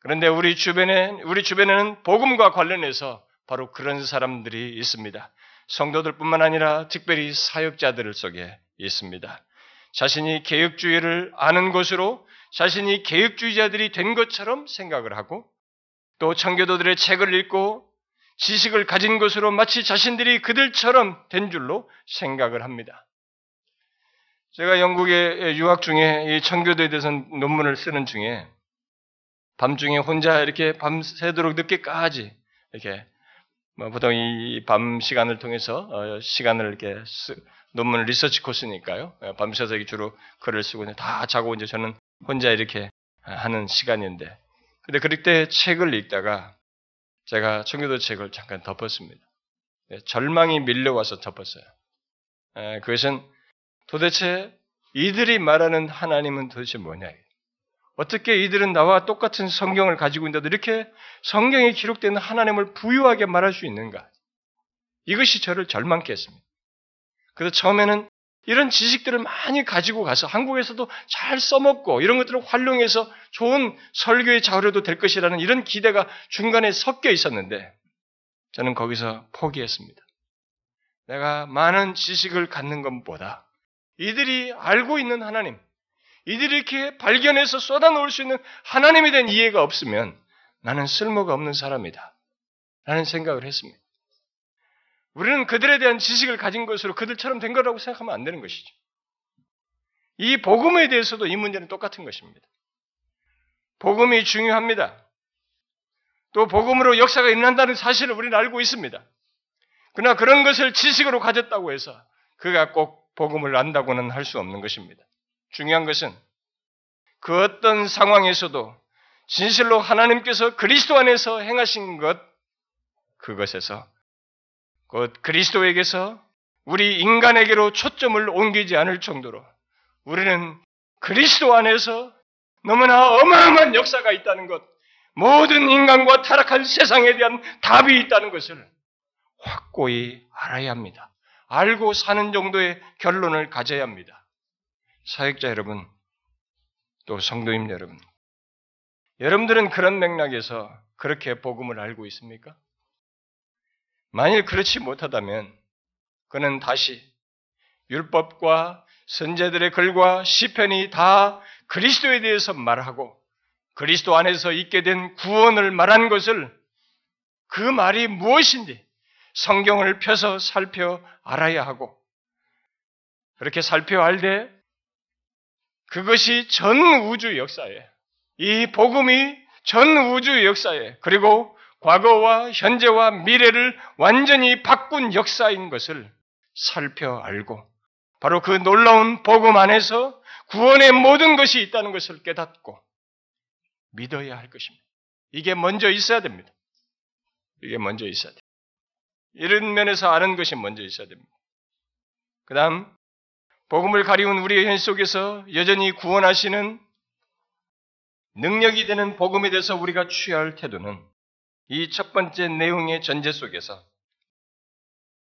그런데 우리 주변에 우리 주변에는 복음과 관련해서 바로 그런 사람들이 있습니다. 성도들뿐만 아니라 특별히 사역자들 속에 있습니다. 자신이 개혁주의를 아는 것으로 자신이 개혁주의자들이 된 것처럼 생각을 하고 또 청교도들의 책을 읽고 지식을 가진 것으로 마치 자신들이 그들처럼 된 줄로 생각을 합니다. 제가 영국에 유학 중에 이 청교도에 대해서 논문을 쓰는 중에 밤중에 혼자 이렇게 밤새도록 늦게까지 이렇게 뭐 보통 이 밤 시간을 통해서 어, 시간을 이렇게 논문 리서치 코스니까요. 예, 밤새서 주로 글을 쓰고 다 자고 이제 저는 혼자 이렇게 하는 시간인데, 근데 그럴 때 책을 읽다가 제가 청교도 책을 잠깐 덮었습니다. 예, 절망이 밀려와서 덮었어요. 예, 그것은 도대체 이들이 말하는 하나님은 도대체 뭐냐? 어떻게 이들은 나와 똑같은 성경을 가지고 있는데도 이렇게 성경에 기록되는 하나님을 부유하게 말할 수 있는가? 이것이 저를 절망케 했습니다. 그래서 처음에는 이런 지식들을 많이 가지고 가서 한국에서도 잘 써먹고 이런 것들을 활용해서 좋은 설교의 자료도 될 것이라는 이런 기대가 중간에 섞여 있었는데 저는 거기서 포기했습니다. 내가 많은 지식을 갖는 것보다 이들이 알고 있는 하나님, 이들이 이렇게 발견해서 쏟아놓을 수 있는 하나님에 대한 이해가 없으면 나는 쓸모가 없는 사람이다. 라는 생각을 했습니다. 우리는 그들에 대한 지식을 가진 것으로 그들처럼 된 거라고 생각하면 안 되는 것이죠. 이 복음에 대해서도 이 문제는 똑같은 것입니다. 복음이 중요합니다. 또 복음으로 역사가 일어난다는 사실을 우리는 알고 있습니다. 그러나 그런 것을 지식으로 가졌다고 해서 그가 꼭 복음을 안다고는 할 수 없는 것입니다. 중요한 것은 그 어떤 상황에서도 진실로 하나님께서 그리스도 안에서 행하신 것, 그것에서 곧 그리스도에게서 우리 인간에게로 초점을 옮기지 않을 정도로 우리는 그리스도 안에서 너무나 어마어마한 역사가 있다는 것, 모든 인간과 타락한 세상에 대한 답이 있다는 것을 확고히 알아야 합니다. 알고 사는 정도의 결론을 가져야 합니다. 사역자 여러분, 또 성도님 여러분, 여러분들은 그런 맥락에서 그렇게 복음을 알고 있습니까? 만일 그렇지 못하다면 그는 다시 율법과 선제들의 글과 시편이 다 그리스도에 대해서 말하고 그리스도 안에서 있게 된 구원을 말한 것을 그 말이 무엇인지 성경을 펴서 살펴 알아야 하고 그렇게 살펴 알되 그것이 전 우주 역사에 이 복음이 전 우주 역사에 그리고 과거와 현재와 미래를 완전히 바꾼 역사인 것을 살펴 알고 바로 그 놀라운 복음 안에서 구원의 모든 것이 있다는 것을 깨닫고 믿어야 할 것입니다. 이게 먼저 있어야 됩니다. 이게 먼저 있어야 돼요. 이런 면에서 아는 것이 먼저 있어야 됩니다. 그 다음, 복음을 가리운 우리의 현 속에서 여전히 구원하시는 능력이 되는 복음에 대해서 우리가 취할 태도는 이 첫 번째 내용의 전제 속에서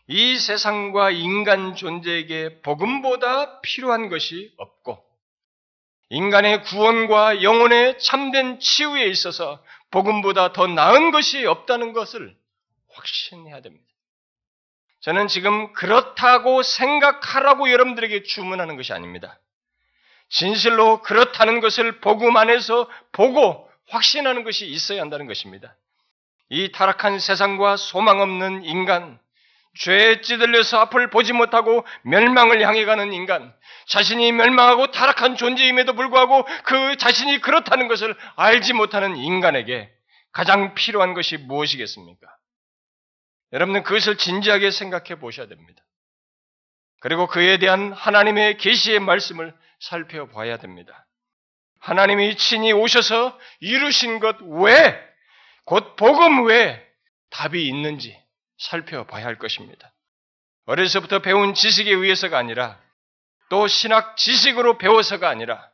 이 세상과 인간 존재에게 복음보다 필요한 것이 없고 인간의 구원과 영혼의 참된 치유에 있어서 복음보다 더 나은 것이 없다는 것을 확신해야 됩니다. 저는 지금 그렇다고 생각하라고 여러분들에게 주문하는 것이 아닙니다. 진실로 그렇다는 것을 복음 안에서 보고 확신하는 것이 있어야 한다는 것입니다. 이 타락한 세상과 소망 없는 인간, 죄에 찌들려서 앞을 보지 못하고 멸망을 향해 가는 인간, 자신이 멸망하고 타락한 존재임에도 불구하고 그 자신이 그렇다는 것을 알지 못하는 인간에게 가장 필요한 것이 무엇이겠습니까? 여러분은 그것을 진지하게 생각해 보셔야 됩니다. 그리고 그에 대한 하나님의 계시의 말씀을 살펴봐야 됩니다. 하나님이 친히 오셔서 이루신 것 외에 곧 복음 외에 답이 있는지 살펴봐야 할 것입니다. 어려서부터 배운 지식에 의해서가 아니라 또 신학 지식으로 배워서가 아니라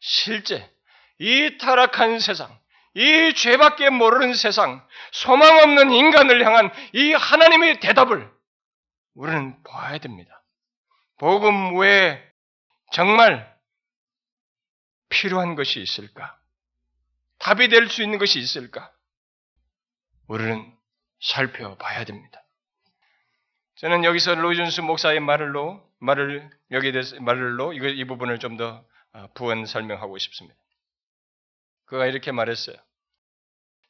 실제 이 타락한 세상, 이 죄밖에 모르는 세상, 소망 없는 인간을 향한 이 하나님의 대답을 우리는 봐야 됩니다. 복음 외에 정말 필요한 것이 있을까? 답이 될 수 있는 것이 있을까? 우리는 살펴봐야 됩니다. 저는 여기서 로이준스 목사의 말을로 말을 여기에 대해서 말을로 이거 이 부분을 좀더 어, 부연 설명하고 싶습니다. 그가 이렇게 말했어요.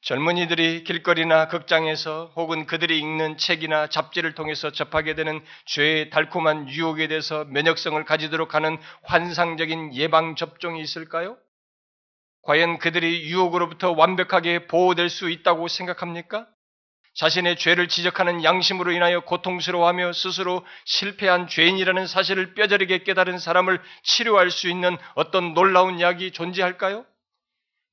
젊은이들이 길거리나 극장에서 혹은 그들이 읽는 책이나 잡지를 통해서 접하게 되는 죄의 달콤한 유혹에 대해서 면역성을 가지도록 하는 환상적인 예방 접종이 있을까요? 과연 그들이 유혹으로부터 완벽하게 보호될 수 있다고 생각합니까? 자신의 죄를 지적하는 양심으로 인하여 고통스러워하며 스스로 실패한 죄인이라는 사실을 뼈저리게 깨달은 사람을 치료할 수 있는 어떤 놀라운 약이 존재할까요?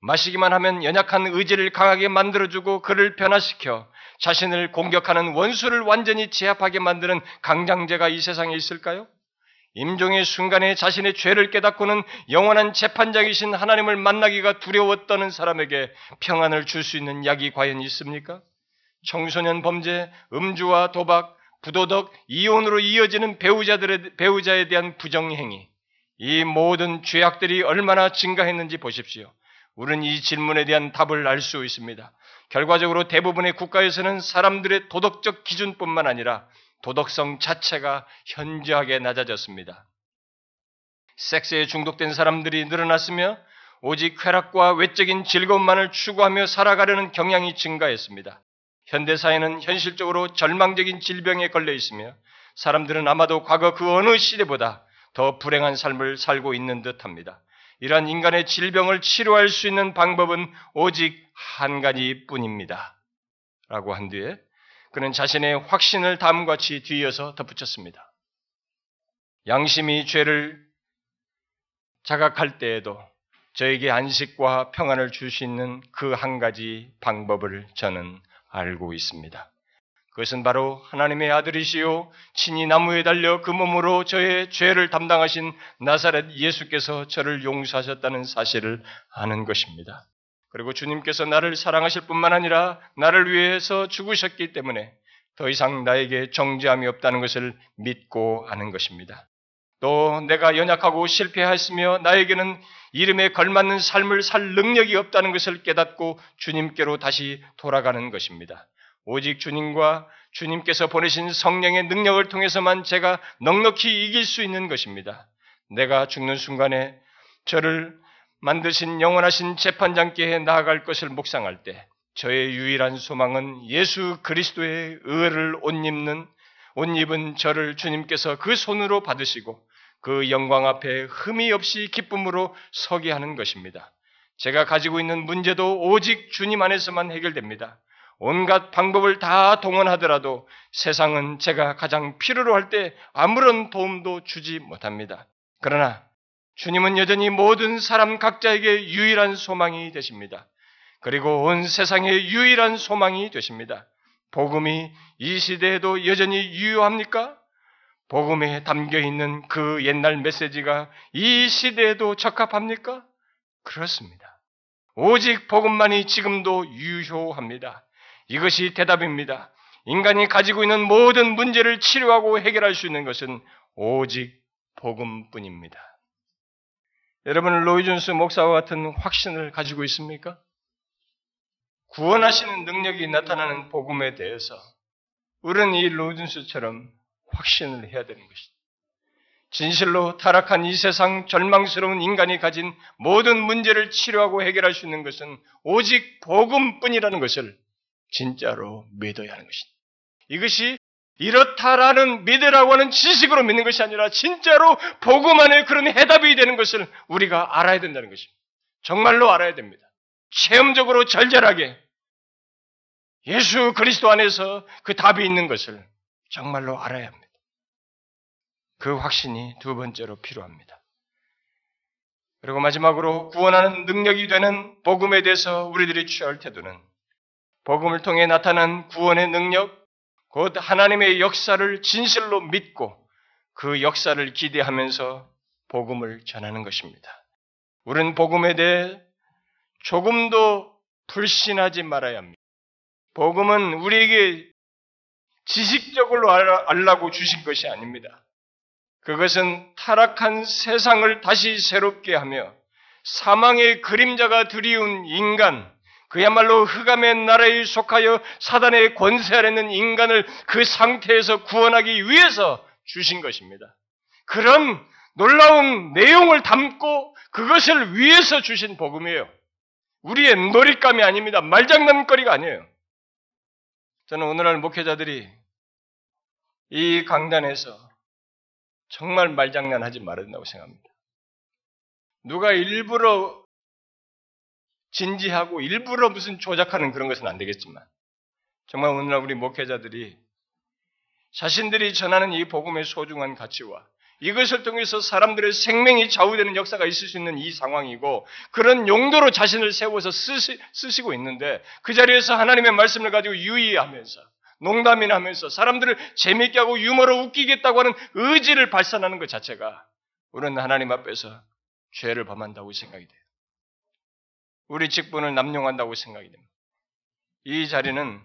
마시기만 하면 연약한 의지를 강하게 만들어주고 그를 변화시켜 자신을 공격하는 원수를 완전히 제압하게 만드는 강장제가 이 세상에 있을까요? 임종의 순간에 자신의 죄를 깨닫고는 영원한 재판장이신 하나님을 만나기가 두려웠던 사람에게 평안을 줄 수 있는 약이 과연 있습니까? 청소년 범죄, 음주와 도박, 부도덕, 이혼으로 이어지는 배우자들의 배우자에 대한 부정행위, 이 모든 죄악들이 얼마나 증가했는지 보십시오. 우리는 이 질문에 대한 답을 알 수 있습니다. 결과적으로 대부분의 국가에서는 사람들의 도덕적 기준뿐만 아니라 도덕성 자체가 현저하게 낮아졌습니다. 섹스에 중독된 사람들이 늘어났으며 오직 쾌락과 외적인 즐거움만을 추구하며 살아가려는 경향이 증가했습니다. 현대사회는 현실적으로 절망적인 질병에 걸려 있으며 사람들은 아마도 과거 그 어느 시대보다 더 불행한 삶을 살고 있는 듯 합니다. 이러한 인간의 질병을 치료할 수 있는 방법은 오직 한 가지 뿐입니다. 라고 한 뒤에 그는 자신의 확신을 다음과 같이 뒤이어서 덧붙였습니다. 양심이 죄를 자각할 때에도 저에게 안식과 평안을 줄 수 있는 그 한 가지 방법을 저는 알고 있습니다. 그것은 바로 하나님의 아들이시요 친히 나무에 달려 그 몸으로 저의 죄를 담당하신 나사렛 예수께서 저를 용서하셨다는 사실을 아는 것입니다. 그리고 주님께서 나를 사랑하실 뿐만 아니라 나를 위해서 죽으셨기 때문에 더 이상 나에게 정죄함이 없다는 것을 믿고 하는 것입니다. 또 내가 연약하고 실패하였으며 나에게는 이름에 걸맞는 삶을 살 능력이 없다는 것을 깨닫고 주님께로 다시 돌아가는 것입니다. 오직 주님과 주님께서 보내신 성령의 능력을 통해서만 제가 넉넉히 이길 수 있는 것입니다. 내가 죽는 순간에 저를 만드신 영원하신 재판장께 나아갈 것을 묵상할 때 저의 유일한 소망은 예수 그리스도의 의를 옷 입는 옷 입은 저를 주님께서 그 손으로 받으시고 그 영광 앞에 흠이 없이 기쁨으로 서게 하는 것입니다. 제가 가지고 있는 문제도 오직 주님 안에서만 해결됩니다. 온갖 방법을 다 동원하더라도 세상은 제가 가장 필요로 할 때 아무런 도움도 주지 못합니다. 그러나 주님은 여전히 모든 사람 각자에게 유일한 소망이 되십니다. 그리고 온 세상의 유일한 소망이 되십니다. 복음이 이 시대에도 여전히 유효합니까? 복음에 담겨 있는 그 옛날 메시지가 이 시대에도 적합합니까? 그렇습니다. 오직 복음만이 지금도 유효합니다. 이것이 대답입니다. 인간이 가지고 있는 모든 문제를 치료하고 해결할 수 있는 것은 오직 복음뿐입니다. 여러분 로이존스 목사와 같은 확신을 가지고 있습니까? 구원하시는 능력이 나타나는 복음에 대해서 우리는 이 로이존스처럼 확신을 해야 되는 것이다. 진실로 타락한 이 세상 절망스러운 인간이 가진 모든 문제를 치료하고 해결할 수 있는 것은 오직 복음뿐이라는 것을 진짜로 믿어야 하는 것이다. 이것이 이렇다라는 믿으라고 하는 지식으로 믿는 것이 아니라 진짜로 안에 그런 해답이 되는 것을 우리가 알아야 된다는 것입니다. 정말로 알아야 됩니다. 체험적으로 절절하게 예수 그리스도 안에서 그 답이 있는 것을 정말로 알아야 합니다. 그 확신이 두 번째로 필요합니다. 그리고 마지막으로 구원하는 능력이 되는 복음에 대해서 우리들이 취할 태도는 복음을 통해 나타난 구원의 능력, 곧 하나님의 역사를 진실로 믿고 그 역사를 기대하면서 복음을 전하는 것입니다. 우리는 복음에 대해 조금도 불신하지 말아야 합니다. 복음은 우리에게 지식적으로 알라고 주신 것이 아닙니다. 그것은 타락한 세상을 다시 새롭게 하며 사망의 그림자가 드리운 인간, 그야말로 흑암의 나라에 속하여 사단의 권세 아래 있는 인간을 그 상태에서 구원하기 위해서 주신 것입니다. 그런 놀라운 내용을 담고 그것을 위해서 주신 복음이에요. 우리의 놀잇감이 아닙니다. 말장난거리가 아니에요. 저는 오늘날 목회자들이 이 강단에서 정말 말장난하지 말아야 된다고 생각합니다. 누가 일부러 진지하고 일부러 무슨 조작하는 그런 것은 안 되겠지만 정말 오늘날 우리 목회자들이 자신들이 전하는 이 복음의 소중한 가치와 이것을 통해서 사람들의 생명이 좌우되는 역사가 있을 수 있는 이 상황이고 그런 용도로 자신을 세워서 쓰시, 쓰시고 있는데 그 자리에서 하나님의 말씀을 가지고 유의하면서 농담이나 하면서 사람들을 재미있게 하고 유머로 웃기겠다고 하는 의지를 발산하는 것 자체가 우리는 하나님 앞에서 죄를 범한다고 생각이 돼요. 우리 직분을 남용한다고 생각이 됩니다. 이 자리는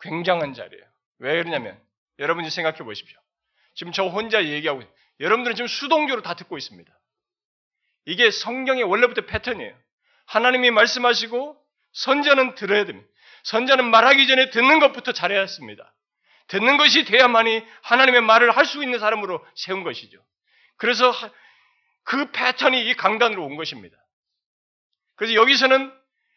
굉장한 자리예요. 왜 그러냐면 여러분이 생각해 보십시오. 지금 저 혼자 얘기하고 여러분들은 지금 수동적으로 다 듣고 있습니다. 이게 성경의 원래부터 패턴이에요. 하나님이 말씀하시고 선자는 들어야 됩니다. 선자는 말하기 전에 듣는 것부터 잘해야 했습니다. 듣는 것이 돼야만이 하나님의 말을 할 수 있는 사람으로 세운 것이죠. 그래서 그 패턴이 이 강단으로 온 것입니다. 그래서 여기서는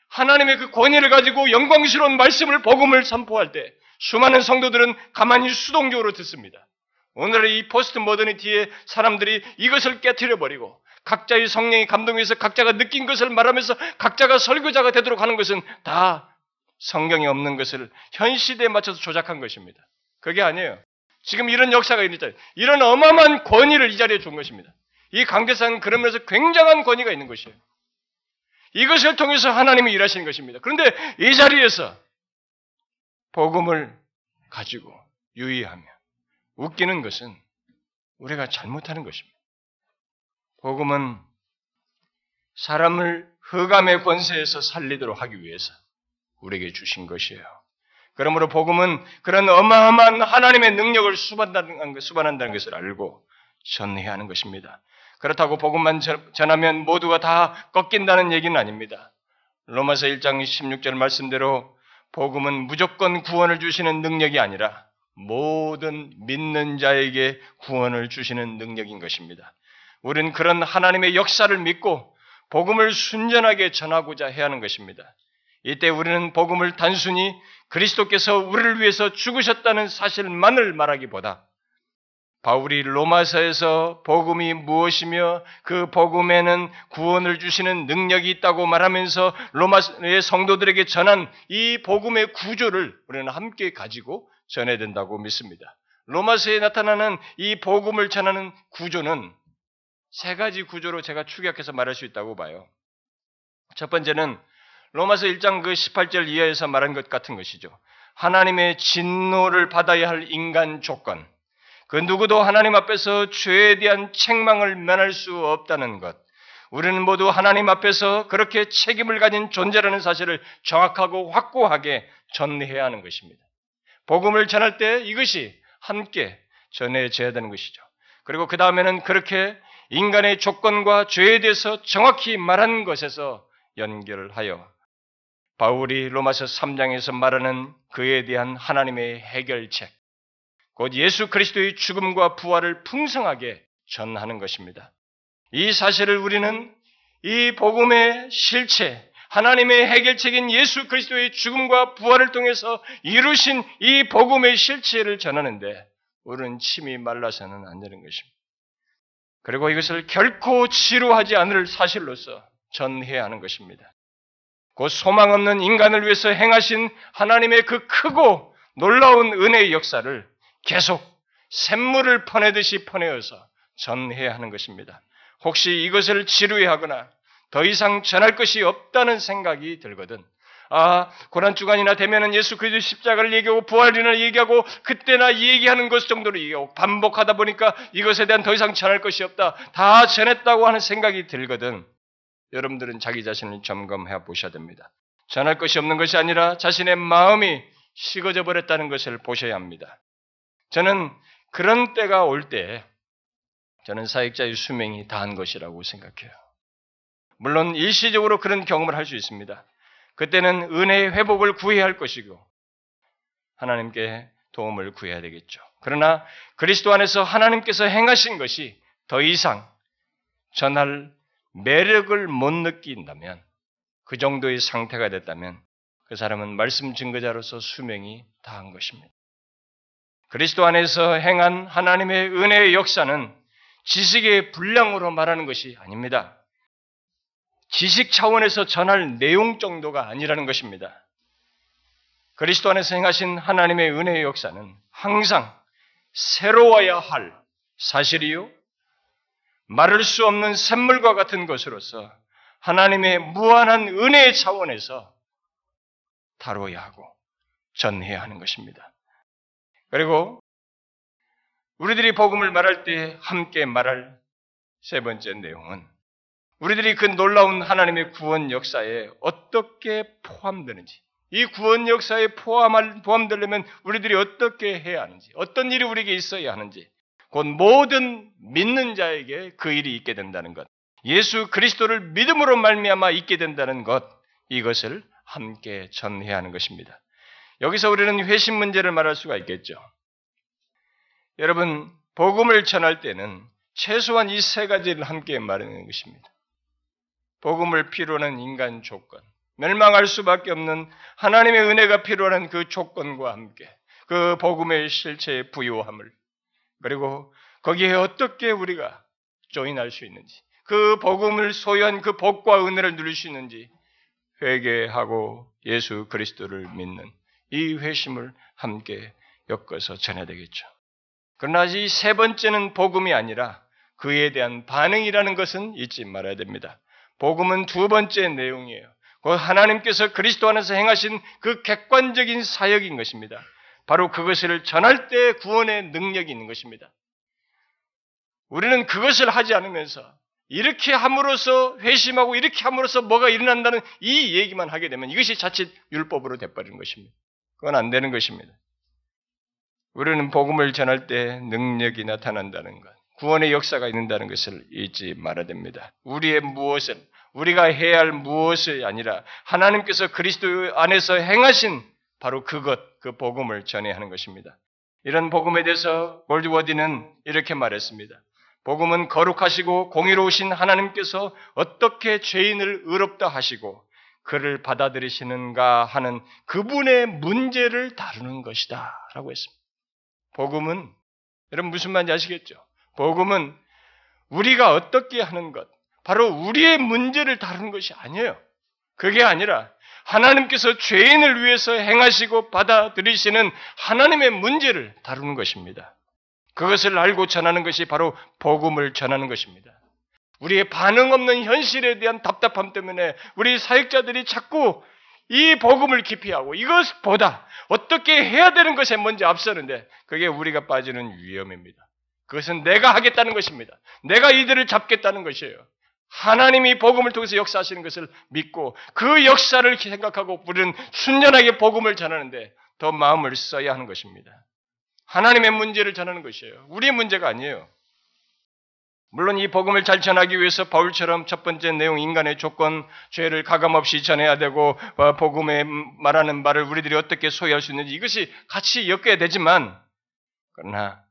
하나님의 그 권위를 가지고 영광스러운 말씀을 복음을 선포할 때 수많은 성도들은 가만히 수동적으로 듣습니다. 오늘의 이 포스트 모더니티의 사람들이 이것을 깨뜨려 버리고 각자의 성령이 감동해서 각자가 느낀 것을 말하면서 각자가 설교자가 되도록 하는 것은 다 성경에 없는 것을 현 시대에 맞춰서 조작한 것입니다. 그게 아니에요. 지금 이런 역사가 있는 이런 어마어마한 권위를 이 자리에 준 것입니다. 이 강대상은 그러면서 굉장한 권위가 있는 것이에요. 이것을 통해서 하나님이 일하시는 것입니다. 그런데 이 자리에서 복음을 가지고 유의하며 웃기는 것은 우리가 잘못하는 것입니다. 복음은 사람을 흑암의 권세에서 살리도록 하기 위해서 우리에게 주신 것이에요. 그러므로 복음은 그런 어마어마한 하나님의 능력을 수반한다는, 것을 알고 전해야 하는 것입니다. 그렇다고 복음만 전하면 모두가 다 꺾인다는 얘기는 아닙니다. 로마서 1장 16절 말씀대로 복음은 무조건 구원을 주시는 능력이 아니라 모든 믿는 자에게 구원을 주시는 능력인 것입니다. 우리는 그런 하나님의 역사를 믿고 복음을 순전하게 전하고자 해야 하는 것입니다. 이때 우리는 복음을 단순히 그리스도께서 우리를 위해서 죽으셨다는 사실만을 말하기보다 바울이 로마서에서 복음이 무엇이며 그 복음에는 구원을 주시는 능력이 있다고 말하면서 로마의 성도들에게 전한 이 복음의 구조를 우리는 함께 가지고 전해야 된다고 믿습니다. 로마서에 나타나는 이 복음을 전하는 구조는 세 가지 구조로 제가 축약해서 말할 수 있다고 봐요. 첫 번째는 로마서 1장 그 18절 이하에서 말한 것 같은 것이죠. 하나님의 진노를 받아야 할 인간 조건. 그 누구도 하나님 앞에서 죄에 대한 책망을 면할 수 없다는 것. 우리는 모두 하나님 앞에서 그렇게 책임을 가진 존재라는 사실을 정확하고 확고하게 전해야 하는 것입니다. 복음을 전할 때 이것이 함께 전해져야 되는 것이죠. 그리고 그 다음에는 그렇게 인간의 조건과 죄에 대해서 정확히 말한 것에서 연결을 하여 바울이 로마서 3장에서 말하는 그에 대한 하나님의 해결책, 곧 예수 그리스도의 죽음과 부활을 풍성하게 전하는 것입니다. 이 사실을 우리는 이 복음의 실체, 하나님의 해결책인 예수 그리스도의 죽음과 부활을 통해서 이루신 이 복음의 실체를 전하는데 우리는 침이 말라서는 안 되는 것입니다. 그리고 이것을 결코 지루하지 않을 사실로서 전해야 하는 것입니다. 곧 소망 없는 인간을 위해서 행하신 하나님의 그 크고 놀라운 은혜의 역사를 계속 샘물을 퍼내듯이 퍼내어서 전해야 하는 것입니다. 혹시 이것을 지루해하거나 더 이상 전할 것이 없다는 생각이 들거든. 아, 고난주간이나 되면은 예수 그리스도 십자가를 얘기하고 부활이나 얘기하고 그때나 얘기하는 것 정도로 얘기하고 반복하다 보니까 이것에 대한 더 이상 전할 것이 없다. 다 전했다고 하는 생각이 들거든. 여러분들은 자기 자신을 점검해 보셔야 됩니다. 전할 것이 없는 것이 아니라 자신의 마음이 식어져 버렸다는 것을 보셔야 합니다. 저는 그런 때가 올 때 저는 사역자의 수명이 다한 것이라고 생각해요. 물론 일시적으로 그런 경험을 할 수 있습니다. 그때는 은혜의 회복을 구해야 할 것이고 하나님께 도움을 구해야 되겠죠. 그러나 그리스도 안에서 하나님께서 행하신 것이 더 이상 전할 매력을 못 느낀다면 그 정도의 상태가 됐다면 그 사람은 말씀 증거자로서 수명이 다한 것입니다. 그리스도 안에서 행한 하나님의 은혜의 역사는 지식의 분량으로 말하는 것이 아닙니다. 지식 차원에서 전할 내용 정도가 아니라는 것입니다. 그리스도 안에서 행하신 하나님의 은혜의 역사는 항상 새로워야 할 사실이요. 말할 수 없는 샘물과 같은 것으로서 하나님의 무한한 은혜의 차원에서 다뤄야 하고 전해야 하는 것입니다. 그리고 우리들이 복음을 말할 때 함께 말할 세 번째 내용은 우리들이 그 놀라운 하나님의 구원 역사에 어떻게 포함되는지, 이 구원 역사에 포함할, 포함되려면 우리들이 어떻게 해야 하는지, 어떤 일이 우리에게 있어야 하는지, 곧 모든 믿는 자에게 그 일이 있게 된다는 것, 예수 그리스도를 믿음으로 말미암아 있게 된다는 것, 이것을 함께 전해야 하는 것입니다. 여기서 우리는 회심 문제를 말할 수가 있겠죠. 여러분, 복음을 전할 때는 최소한 이 세 가지를 함께 말하는 것입니다. 복음을 필요하는 인간 조건, 멸망할 수밖에 없는 하나님의 은혜가 필요한 그 조건과 함께 그 복음의 실체의 부요함을 그리고 거기에 어떻게 우리가 조인할 수 있는지, 그 복음을 소유한 그 복과 은혜를 누릴 수 있는지 회개하고 예수 그리스도를 믿는 이 회심을 함께 엮어서 전해야 되겠죠. 그러나 이 세 번째는 복음이 아니라 그에 대한 반응이라는 것은 잊지 말아야 됩니다. 복음은 두 번째 내용이에요. 그 하나님께서 그리스도 안에서 행하신 그 객관적인 사역인 것입니다. 바로 그것을 전할 때 구원의 능력이 있는 것입니다. 우리는 그것을 하지 않으면서 이렇게 함으로써 회심하고 이렇게 함으로써 뭐가 일어난다는 이 얘기만 하게 되면 이것이 자칫 율법으로 돼버리는 것입니다. 그건 안 되는 것입니다. 우리는 복음을 전할 때 능력이 나타난다는 것, 구원의 역사가 있는다는 것을 잊지 말아야 됩니다. 우리의 무엇은 우리가 해야 할 무엇이 아니라 하나님께서 그리스도 안에서 행하신 바로 그것, 그 복음을 전해야 하는 것입니다. 이런 복음에 대해서 골드워디는 이렇게 말했습니다. 복음은 거룩하시고 공의로우신 하나님께서 어떻게 죄인을 의롭다 하시고 그를 받아들이시는가 하는 그분의 문제를 다루는 것이다. 라고 했습니다. 복음은, 여러분 무슨 말인지 아시겠죠? 복음은 우리가 어떻게 하는 것, 바로 우리의 문제를 다루는 것이 아니에요. 그게 아니라 하나님께서 죄인을 위해서 행하시고 받아들이시는 하나님의 문제를 다루는 것입니다. 그것을 알고 전하는 것이 바로 복음을 전하는 것입니다. 우리의 반응 없는 현실에 대한 답답함 때문에 우리 사역자들이 자꾸 이 복음을 기피하고 이것보다 어떻게 해야 되는 것에 먼저 앞서는데 그게 우리가 빠지는 위험입니다. 그것은 내가 하겠다는 것입니다. 내가 이들을 잡겠다는 것이에요. 하나님이 복음을 통해서 역사하시는 것을 믿고 그 역사를 생각하고 우리는 순전하게 복음을 전하는데 더 마음을 써야 하는 것입니다. 하나님의 문제를 전하는 것이에요. 우리의 문제가 아니에요. 물론 이 복음을 잘 전하기 위해서 바울처럼 첫 번째 내용 인간의 조건, 죄를 가감없이 전해야 되고 어, 복음에 말하는 말을 우리들이 어떻게 소유할 수 있는지 이것이 같이 엮여야 되지만 그러나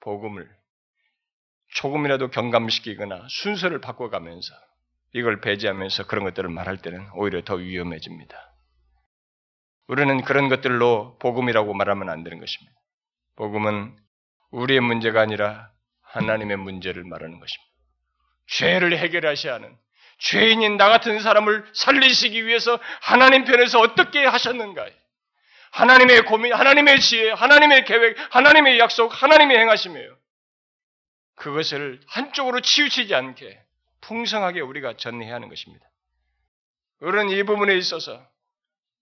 복음을 조금이라도 경감시키거나 순서를 바꿔가면서 이걸 배제하면서 그런 것들을 말할 때는 오히려 더 위험해집니다. 우리는 그런 것들로 복음이라고 말하면 안 되는 것입니다. 복음은 우리의 문제가 아니라 하나님의 문제를 말하는 것입니다. 죄를 해결하셔야 하는 죄인인 나 같은 사람을 살리시기 위해서 하나님 편에서 어떻게 하셨는가? 하나님의 고민, 하나님의 지혜, 하나님의 계획, 하나님의 약속, 하나님의 행하심이에요. 그것을 한쪽으로 치우치지 않게 풍성하게 우리가 전해야 하는 것입니다. 우리는 이 부분에 있어서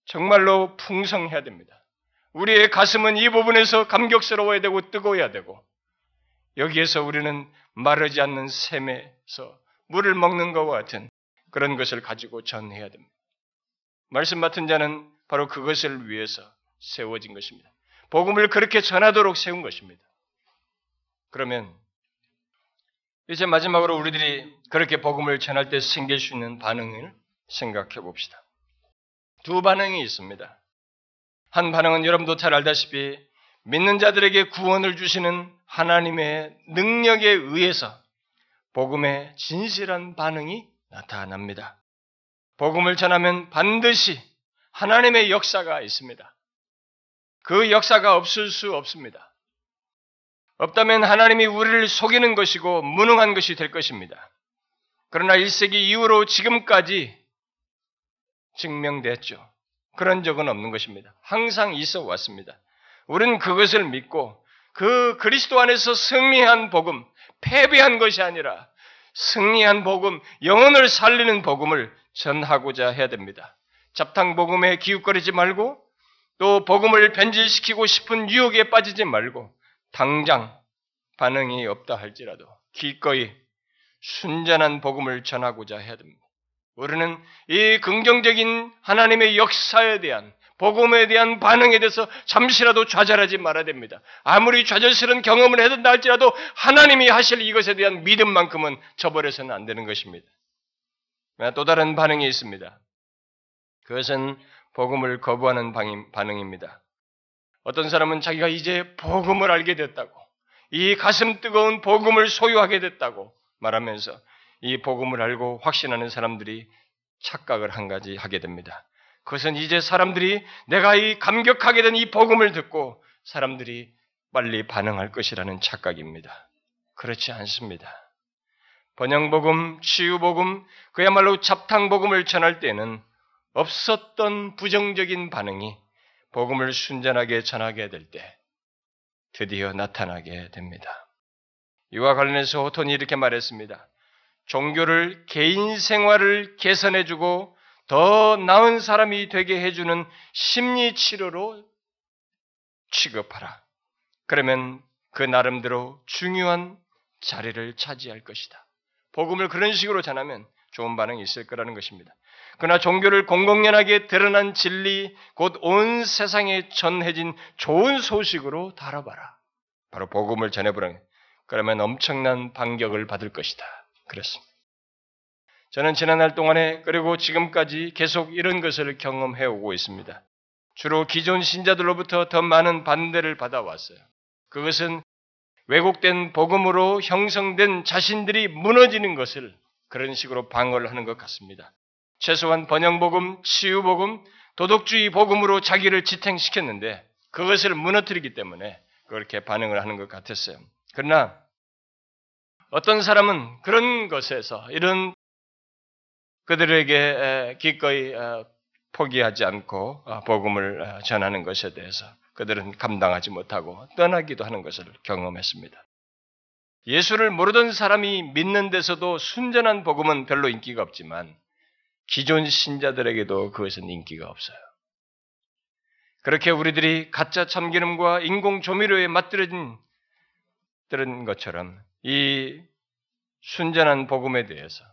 정말로 풍성해야 됩니다. 우리의 가슴은 이 부분에서 감격스러워야 되고 뜨거워야 되고 여기에서 우리는 마르지 않는 샘에서 물을 먹는 것과 같은 그런 것을 가지고 전해야 됩니다. 말씀 맡은 자는 바로 그것을 위해서 세워진 것입니다. 복음을 그렇게 전하도록 세운 것입니다. 그러면 이제 마지막으로 우리들이 그렇게 복음을 전할 때 생길 수 있는 반응을 생각해 봅시다. 두 반응이 있습니다. 한 반응은 여러분도 잘 알다시피 믿는 자들에게 구원을 주시는 하나님의 능력에 의해서 복음의 진실한 반응이 나타납니다. 복음을 전하면 반드시 하나님의 역사가 있습니다. 그 역사가 없을 수 없습니다. 없다면 하나님이 우리를 속이는 것이고 무능한 것이 될 것입니다. 그러나 1세기 이후로 지금까지 증명됐죠. 그런 적은 없는 것입니다. 항상 있어 왔습니다. 우리는 그것을 믿고 그 그리스도 안에서 승리한 복음, 패배한 것이 아니라 승리한 복음, 영혼을 살리는 복음을 전하고자 해야 됩니다. 잡탕 복음에 기웃거리지 말고 또 복음을 변질시키고 싶은 유혹에 빠지지 말고 당장 반응이 없다 할지라도 기꺼이 순전한 복음을 전하고자 해야 됩니다. 우리는 이 긍정적인 하나님의 역사에 대한 복음에 대한 반응에 대해서 잠시라도 좌절하지 말아야 됩니다. 아무리 좌절스러운 경험을 해든다 할지라도 하나님이 하실 이것에 대한 믿음만큼은 저버려서는 안 되는 것입니다. 또 다른 반응이 있습니다. 그것은 복음을 거부하는 반응입니다. 어떤 사람은 자기가 이제 복음을 알게 됐다고, 이 가슴 뜨거운 복음을 소유하게 됐다고 말하면서 이 복음을 알고 확신하는 사람들이 착각을 한 가지 하게 됩니다. 그것은 이제 사람들이 내가 이 감격하게 된 이 복음을 듣고 사람들이 빨리 반응할 것이라는 착각입니다. 그렇지 않습니다. 번영복음, 치유복음, 그야말로 잡탕복음을 전할 때는 없었던 부정적인 반응이 복음을 순전하게 전하게 될 때 드디어 나타나게 됩니다. 이와 관련해서 호톤이 이렇게 말했습니다. 종교를 개인 생활을 개선해주고 더 나은 사람이 되게 해주는 심리 치료로 취급하라. 그러면 그 나름대로 중요한 자리를 차지할 것이다. 복음을 그런 식으로 전하면 좋은 반응이 있을 거라는 것입니다. 그러나 종교를 공공연하게 드러난 진리, 곧 온 세상에 전해진 좋은 소식으로 다뤄봐라. 바로 복음을 전해보라. 그러면 엄청난 반격을 받을 것이다. 그렇습니다. 저는 지난날 동안에 그리고 지금까지 계속 이런 것을 경험해 오고 있습니다. 주로 기존 신자들로부터 더 많은 반대를 받아왔어요. 그것은 왜곡된 복음으로 형성된 자신들이 무너지는 것을 그런 식으로 방어를 하는 것 같습니다. 최소한 번영복음, 치유복음, 도덕주의 복음으로 자기를 지탱시켰는데 그것을 무너뜨리기 때문에 그렇게 반응을 하는 것 같았어요. 그러나 어떤 사람은 그런 것에서 이런 그들에게 기꺼이 어, 포기하지 않고 어, 복음을 어, 전하는 것에 대해서 그들은 감당하지 못하고 떠나기도 하는 것을 경험했습니다. 예수를 모르던 사람이 믿는 데서도 순전한 복음은 별로 인기가 없지만 기존 신자들에게도 그것은 인기가 없어요. 그렇게 우리들이 가짜 참기름과 인공 조미료에 맛들어진 들은 것처럼 이 순전한 복음에 대해서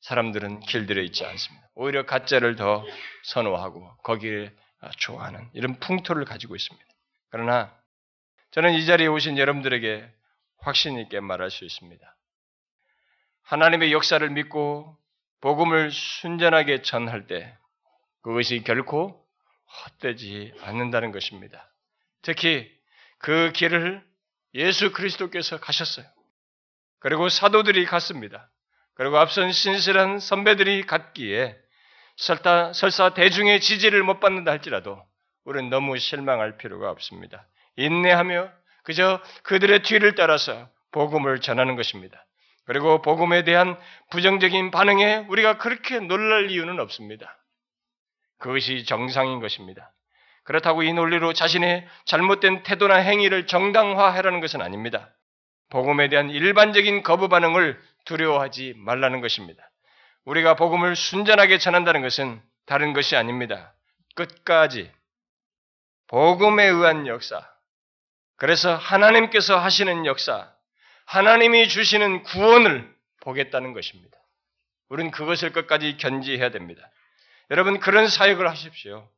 사람들은 길들여 있지 않습니다. 오히려 가짜를 더 선호하고 거기에 좋아하는 이런 풍토를 가지고 있습니다. 그러나 저는 이 자리에 오신 여러분들에게 확신 있게 말할 수 있습니다. 하나님의 역사를 믿고 복음을 순전하게 전할 때 그것이 결코 헛되지 않는다는 것입니다. 특히 그 길을 예수 그리스도께서 가셨어요. 그리고 사도들이 갔습니다. 그리고 앞선 신실한 선배들이 갔기에 설사, 설사 대중의 지지를 못 받는다 할지라도 우리는 너무 실망할 필요가 없습니다. 인내하며 그저 그들의 뒤를 따라서 복음을 전하는 것입니다. 그리고 복음에 대한 부정적인 반응에 우리가 그렇게 놀랄 이유는 없습니다. 그것이 정상인 것입니다. 그렇다고 이 논리로 자신의 잘못된 태도나 행위를 정당화하라는 것은 아닙니다. 복음에 대한 일반적인 거부 반응을 두려워하지 말라는 것입니다. 우리가 복음을 순전하게 전한다는 것은 다른 것이 아닙니다. 끝까지 복음에 의한 역사, 그래서 하나님께서 하시는 역사, 하나님이 주시는 구원을 보겠다는 것입니다. 우리는 그것을 끝까지 견지해야 됩니다. 여러분 그런 사역을 하십시오.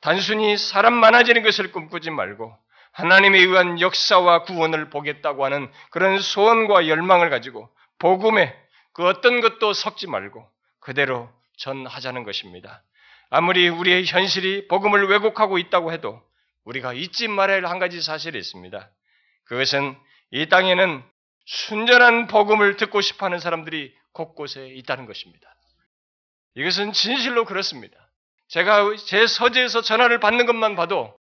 단순히 사람 많아지는 것을 꿈꾸지 말고 하나님에 의한 역사와 구원을 보겠다고 하는 그런 소원과 열망을 가지고 복음에 그 어떤 것도 섞지 말고 그대로 전하자는 것입니다. 아무리 우리의 현실이 복음을 왜곡하고 있다고 해도 우리가 잊지 말아야 할 한 가지 사실이 있습니다. 그것은 이 땅에는 순전한 복음을 듣고 싶어 하는 사람들이 곳곳에 있다는 것입니다. 이것은 진실로 그렇습니다. 제가 제 서재에서 전화를 받는 것만 봐도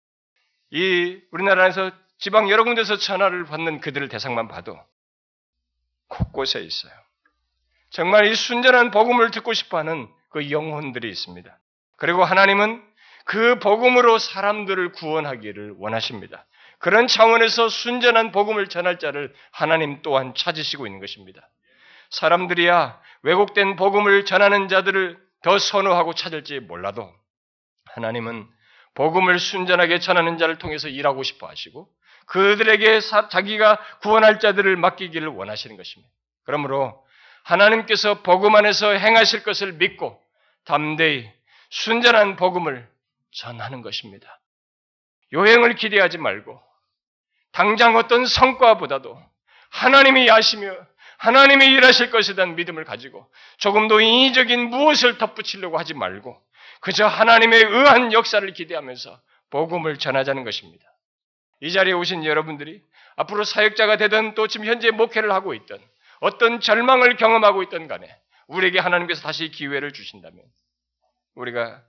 이 우리나라에서 지방 여러 군데서 전화를 받는 그들을 대상만 봐도 곳곳에 있어요. 정말 이 순전한 복음을 듣고 싶어 하는 그 영혼들이 있습니다. 그리고 하나님은 그 복음으로 사람들을 구원하기를 원하십니다. 그런 차원에서 순전한 복음을 전할 자를 하나님 또한 찾으시고 있는 것입니다. 사람들이야 왜곡된 복음을 전하는 자들을 더 선호하고 찾을지 몰라도 하나님은 복음을 순전하게 전하는 자를 통해서 일하고 싶어 하시고 그들에게 자기가 구원할 자들을 맡기기를 원하시는 것입니다. 그러므로 하나님께서 복음 안에서 행하실 것을 믿고 담대히 순전한 복음을 전하는 것입니다. 요행을 기대하지 말고 당장 어떤 성과보다도 하나님이 야시며 하나님이 일하실 것에 대한 믿음을 가지고 조금도 인위적인 무엇을 덧붙이려고 하지 말고 그저 하나님의 의한 역사를 기대하면서 복음을 전하자는 것입니다. 이 자리에 오신 여러분들이 앞으로 사역자가 되든 또 지금 현재 목회를 하고 있든 어떤 절망을 경험하고 있든 간에 우리에게 하나님께서 다시 기회를 주신다면 우리가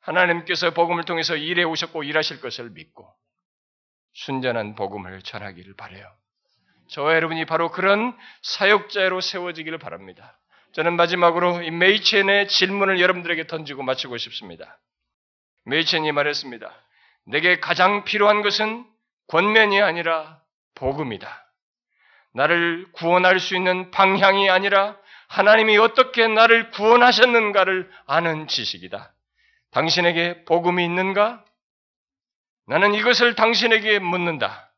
하나님께서 복음을 통해서 일해 오셨고 일하실 것을 믿고 순전한 복음을 전하기를 바래요. 저와 여러분이 바로 그런 사역자로 세워지기를 바랍니다. 저는 마지막으로 이 메이첸의 질문을 여러분들에게 던지고 마치고 싶습니다. 메이첸이 말했습니다. 내게 가장 필요한 것은 권면이 아니라 복음이다. 나를 구원할 수 있는 방향이 아니라 하나님이 어떻게 나를 구원하셨는가를 아는 지식이다. 당신에게 복음이 있는가? 나는 이것을 당신에게 묻는다.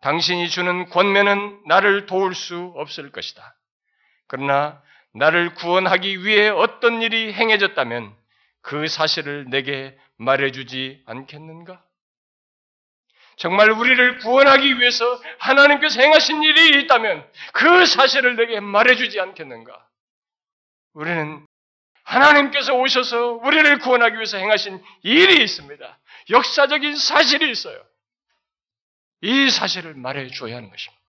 당신이 주는 권면은 나를 도울 수 없을 것이다. 그러나 나를 구원하기 위해 어떤 일이 행해졌다면 그 사실을 내게 말해주지 않겠는가? 정말 우리를 구원하기 위해서 하나님께서 행하신 일이 있다면 그 사실을 내게 말해주지 않겠는가? 우리는 하나님께서 오셔서 우리를 구원하기 위해서 행하신 일이 있습니다. 역사적인 사실이 있어요. 이 사실을 말해줘야 하는 것입니다.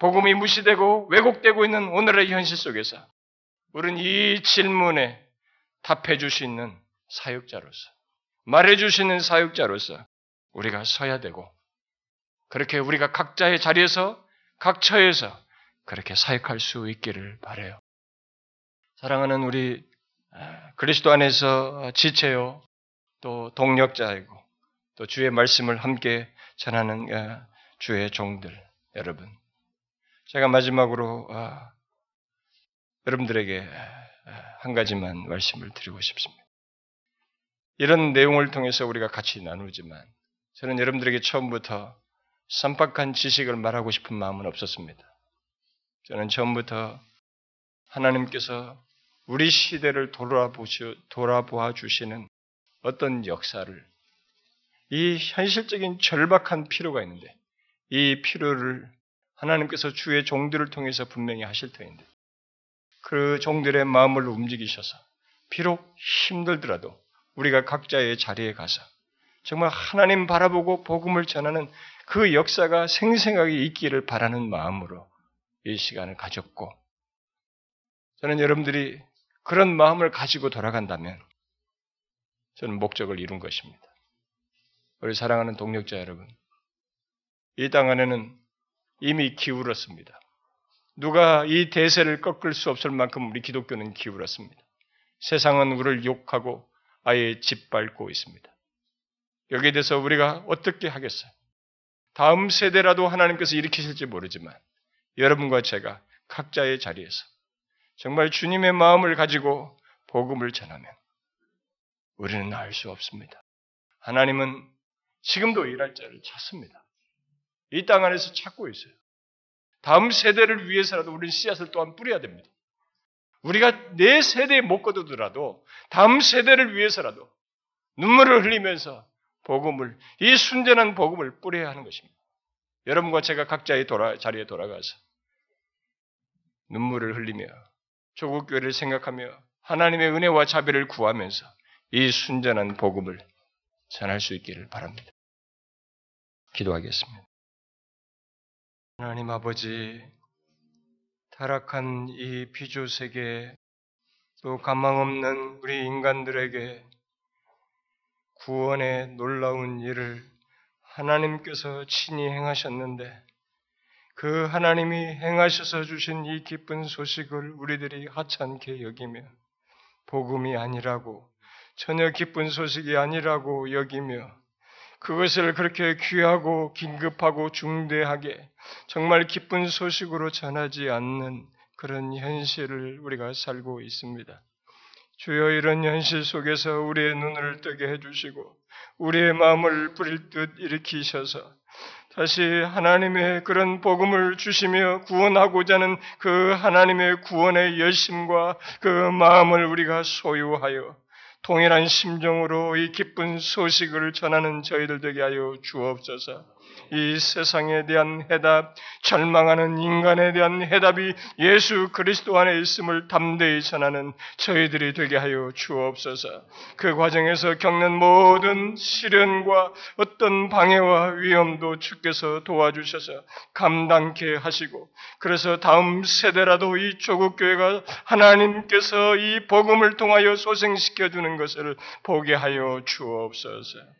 복음이 무시되고 왜곡되고 있는 오늘의 현실 속에서 우리는 이 질문에 답해 줄 수 있는 사역자로서 말해 주시는 사역자로서 우리가 서야 되고 그렇게 우리가 각자의 자리에서 각 처에서 그렇게 사역할 수 있기를 바래요. 사랑하는 우리 아, 그리스도 안에서 지체요 또 동력자이고 또 주의 말씀을 함께 전하는 아, 주의 종들 여러분 제가 마지막으로 아, 여러분들에게 한 가지만 말씀을 드리고 싶습니다. 이런 내용을 통해서 우리가 같이 나누지만 저는 여러분들에게 처음부터 쌈박한 지식을 말하고 싶은 마음은 없었습니다. 저는 처음부터 하나님께서 우리 시대를 돌아보시, 돌아보아 주시는 어떤 역사를 이 현실적인 절박한 필요가 있는데 이 필요를 하나님께서 주의 종들을 통해서 분명히 하실 터인데 그 종들의 마음을 움직이셔서 비록 힘들더라도 우리가 각자의 자리에 가서 정말 하나님 바라보고 복음을 전하는 그 역사가 생생하게 있기를 바라는 마음으로 이 시간을 가졌고 저는 여러분들이 그런 마음을 가지고 돌아간다면 저는 목적을 이룬 것입니다. 우리 사랑하는 동력자 여러분, 이 땅 안에는 이미 기울었습니다. 누가 이 대세를 꺾을 수 없을 만큼 우리 기독교는 기울었습니다. 세상은 우리를 욕하고 아예 짓밟고 있습니다. 여기에 대해서 우리가 어떻게 하겠어요? 다음 세대라도 하나님께서 일으키실지 모르지만 여러분과 제가 각자의 자리에서 정말 주님의 마음을 가지고 복음을 전하면 우리는 알 수 없습니다. 하나님은 지금도 일할 자를 찾습니다. 이 땅 안에서 찾고 있어요. 다음 세대를 위해서라도 우리는 씨앗을 또한 뿌려야 됩니다. 우리가 내 세대에 못 거두더라도 다음 세대를 위해서라도 눈물을 흘리면서 복음을 이 순전한 복음을 뿌려야 하는 것입니다. 여러분과 제가 각자의 돌아, 자리에 돌아가서 눈물을 흘리며 조국 교회를 생각하며 하나님의 은혜와 자비를 구하면서 이 순전한 복음을 전할 수 있기를 바랍니다. 기도하겠습니다. 하나님 아버지, 타락한 이 피조 세계, 또 가망 없는 우리 인간들에게 구원의 놀라운 일을 하나님께서 친히 행하셨는데, 그 하나님이 행하셔서 주신 이 기쁜 소식을 우리들이 하찮게 여기며, 복음이 아니라고, 전혀 기쁜 소식이 아니라고 여기며, 그것을 그렇게 귀하고 긴급하고 중대하게 정말 기쁜 소식으로 전하지 않는 그런 현실을 우리가 살고 있습니다. 주여 이런 현실 속에서 우리의 눈을 뜨게 해주시고 우리의 마음을 뿌릴 듯 일으키셔서 다시 하나님의 그런 복음을 주시며 구원하고자 하는 그 하나님의 구원의 열심과 그 마음을 우리가 소유하여 동일한 심정으로 이 기쁜 소식을 전하는 저희들 되게 하여 주옵소서. 이 세상에 대한 해답, 절망하는 인간에 대한 해답이 예수 그리스도 안에 있음을 담대히 전하는 저희들이 되게 하여 주옵소서. 그 과정에서 겪는 모든 시련과 어떤 방해와 위험도 주께서 도와주셔서 감당케 하시고, 그래서 다음 세대라도 이 조국 교회가 하나님께서 이 복음을 통하여 소생시켜 주는 것을 보게 하여 주옵소서.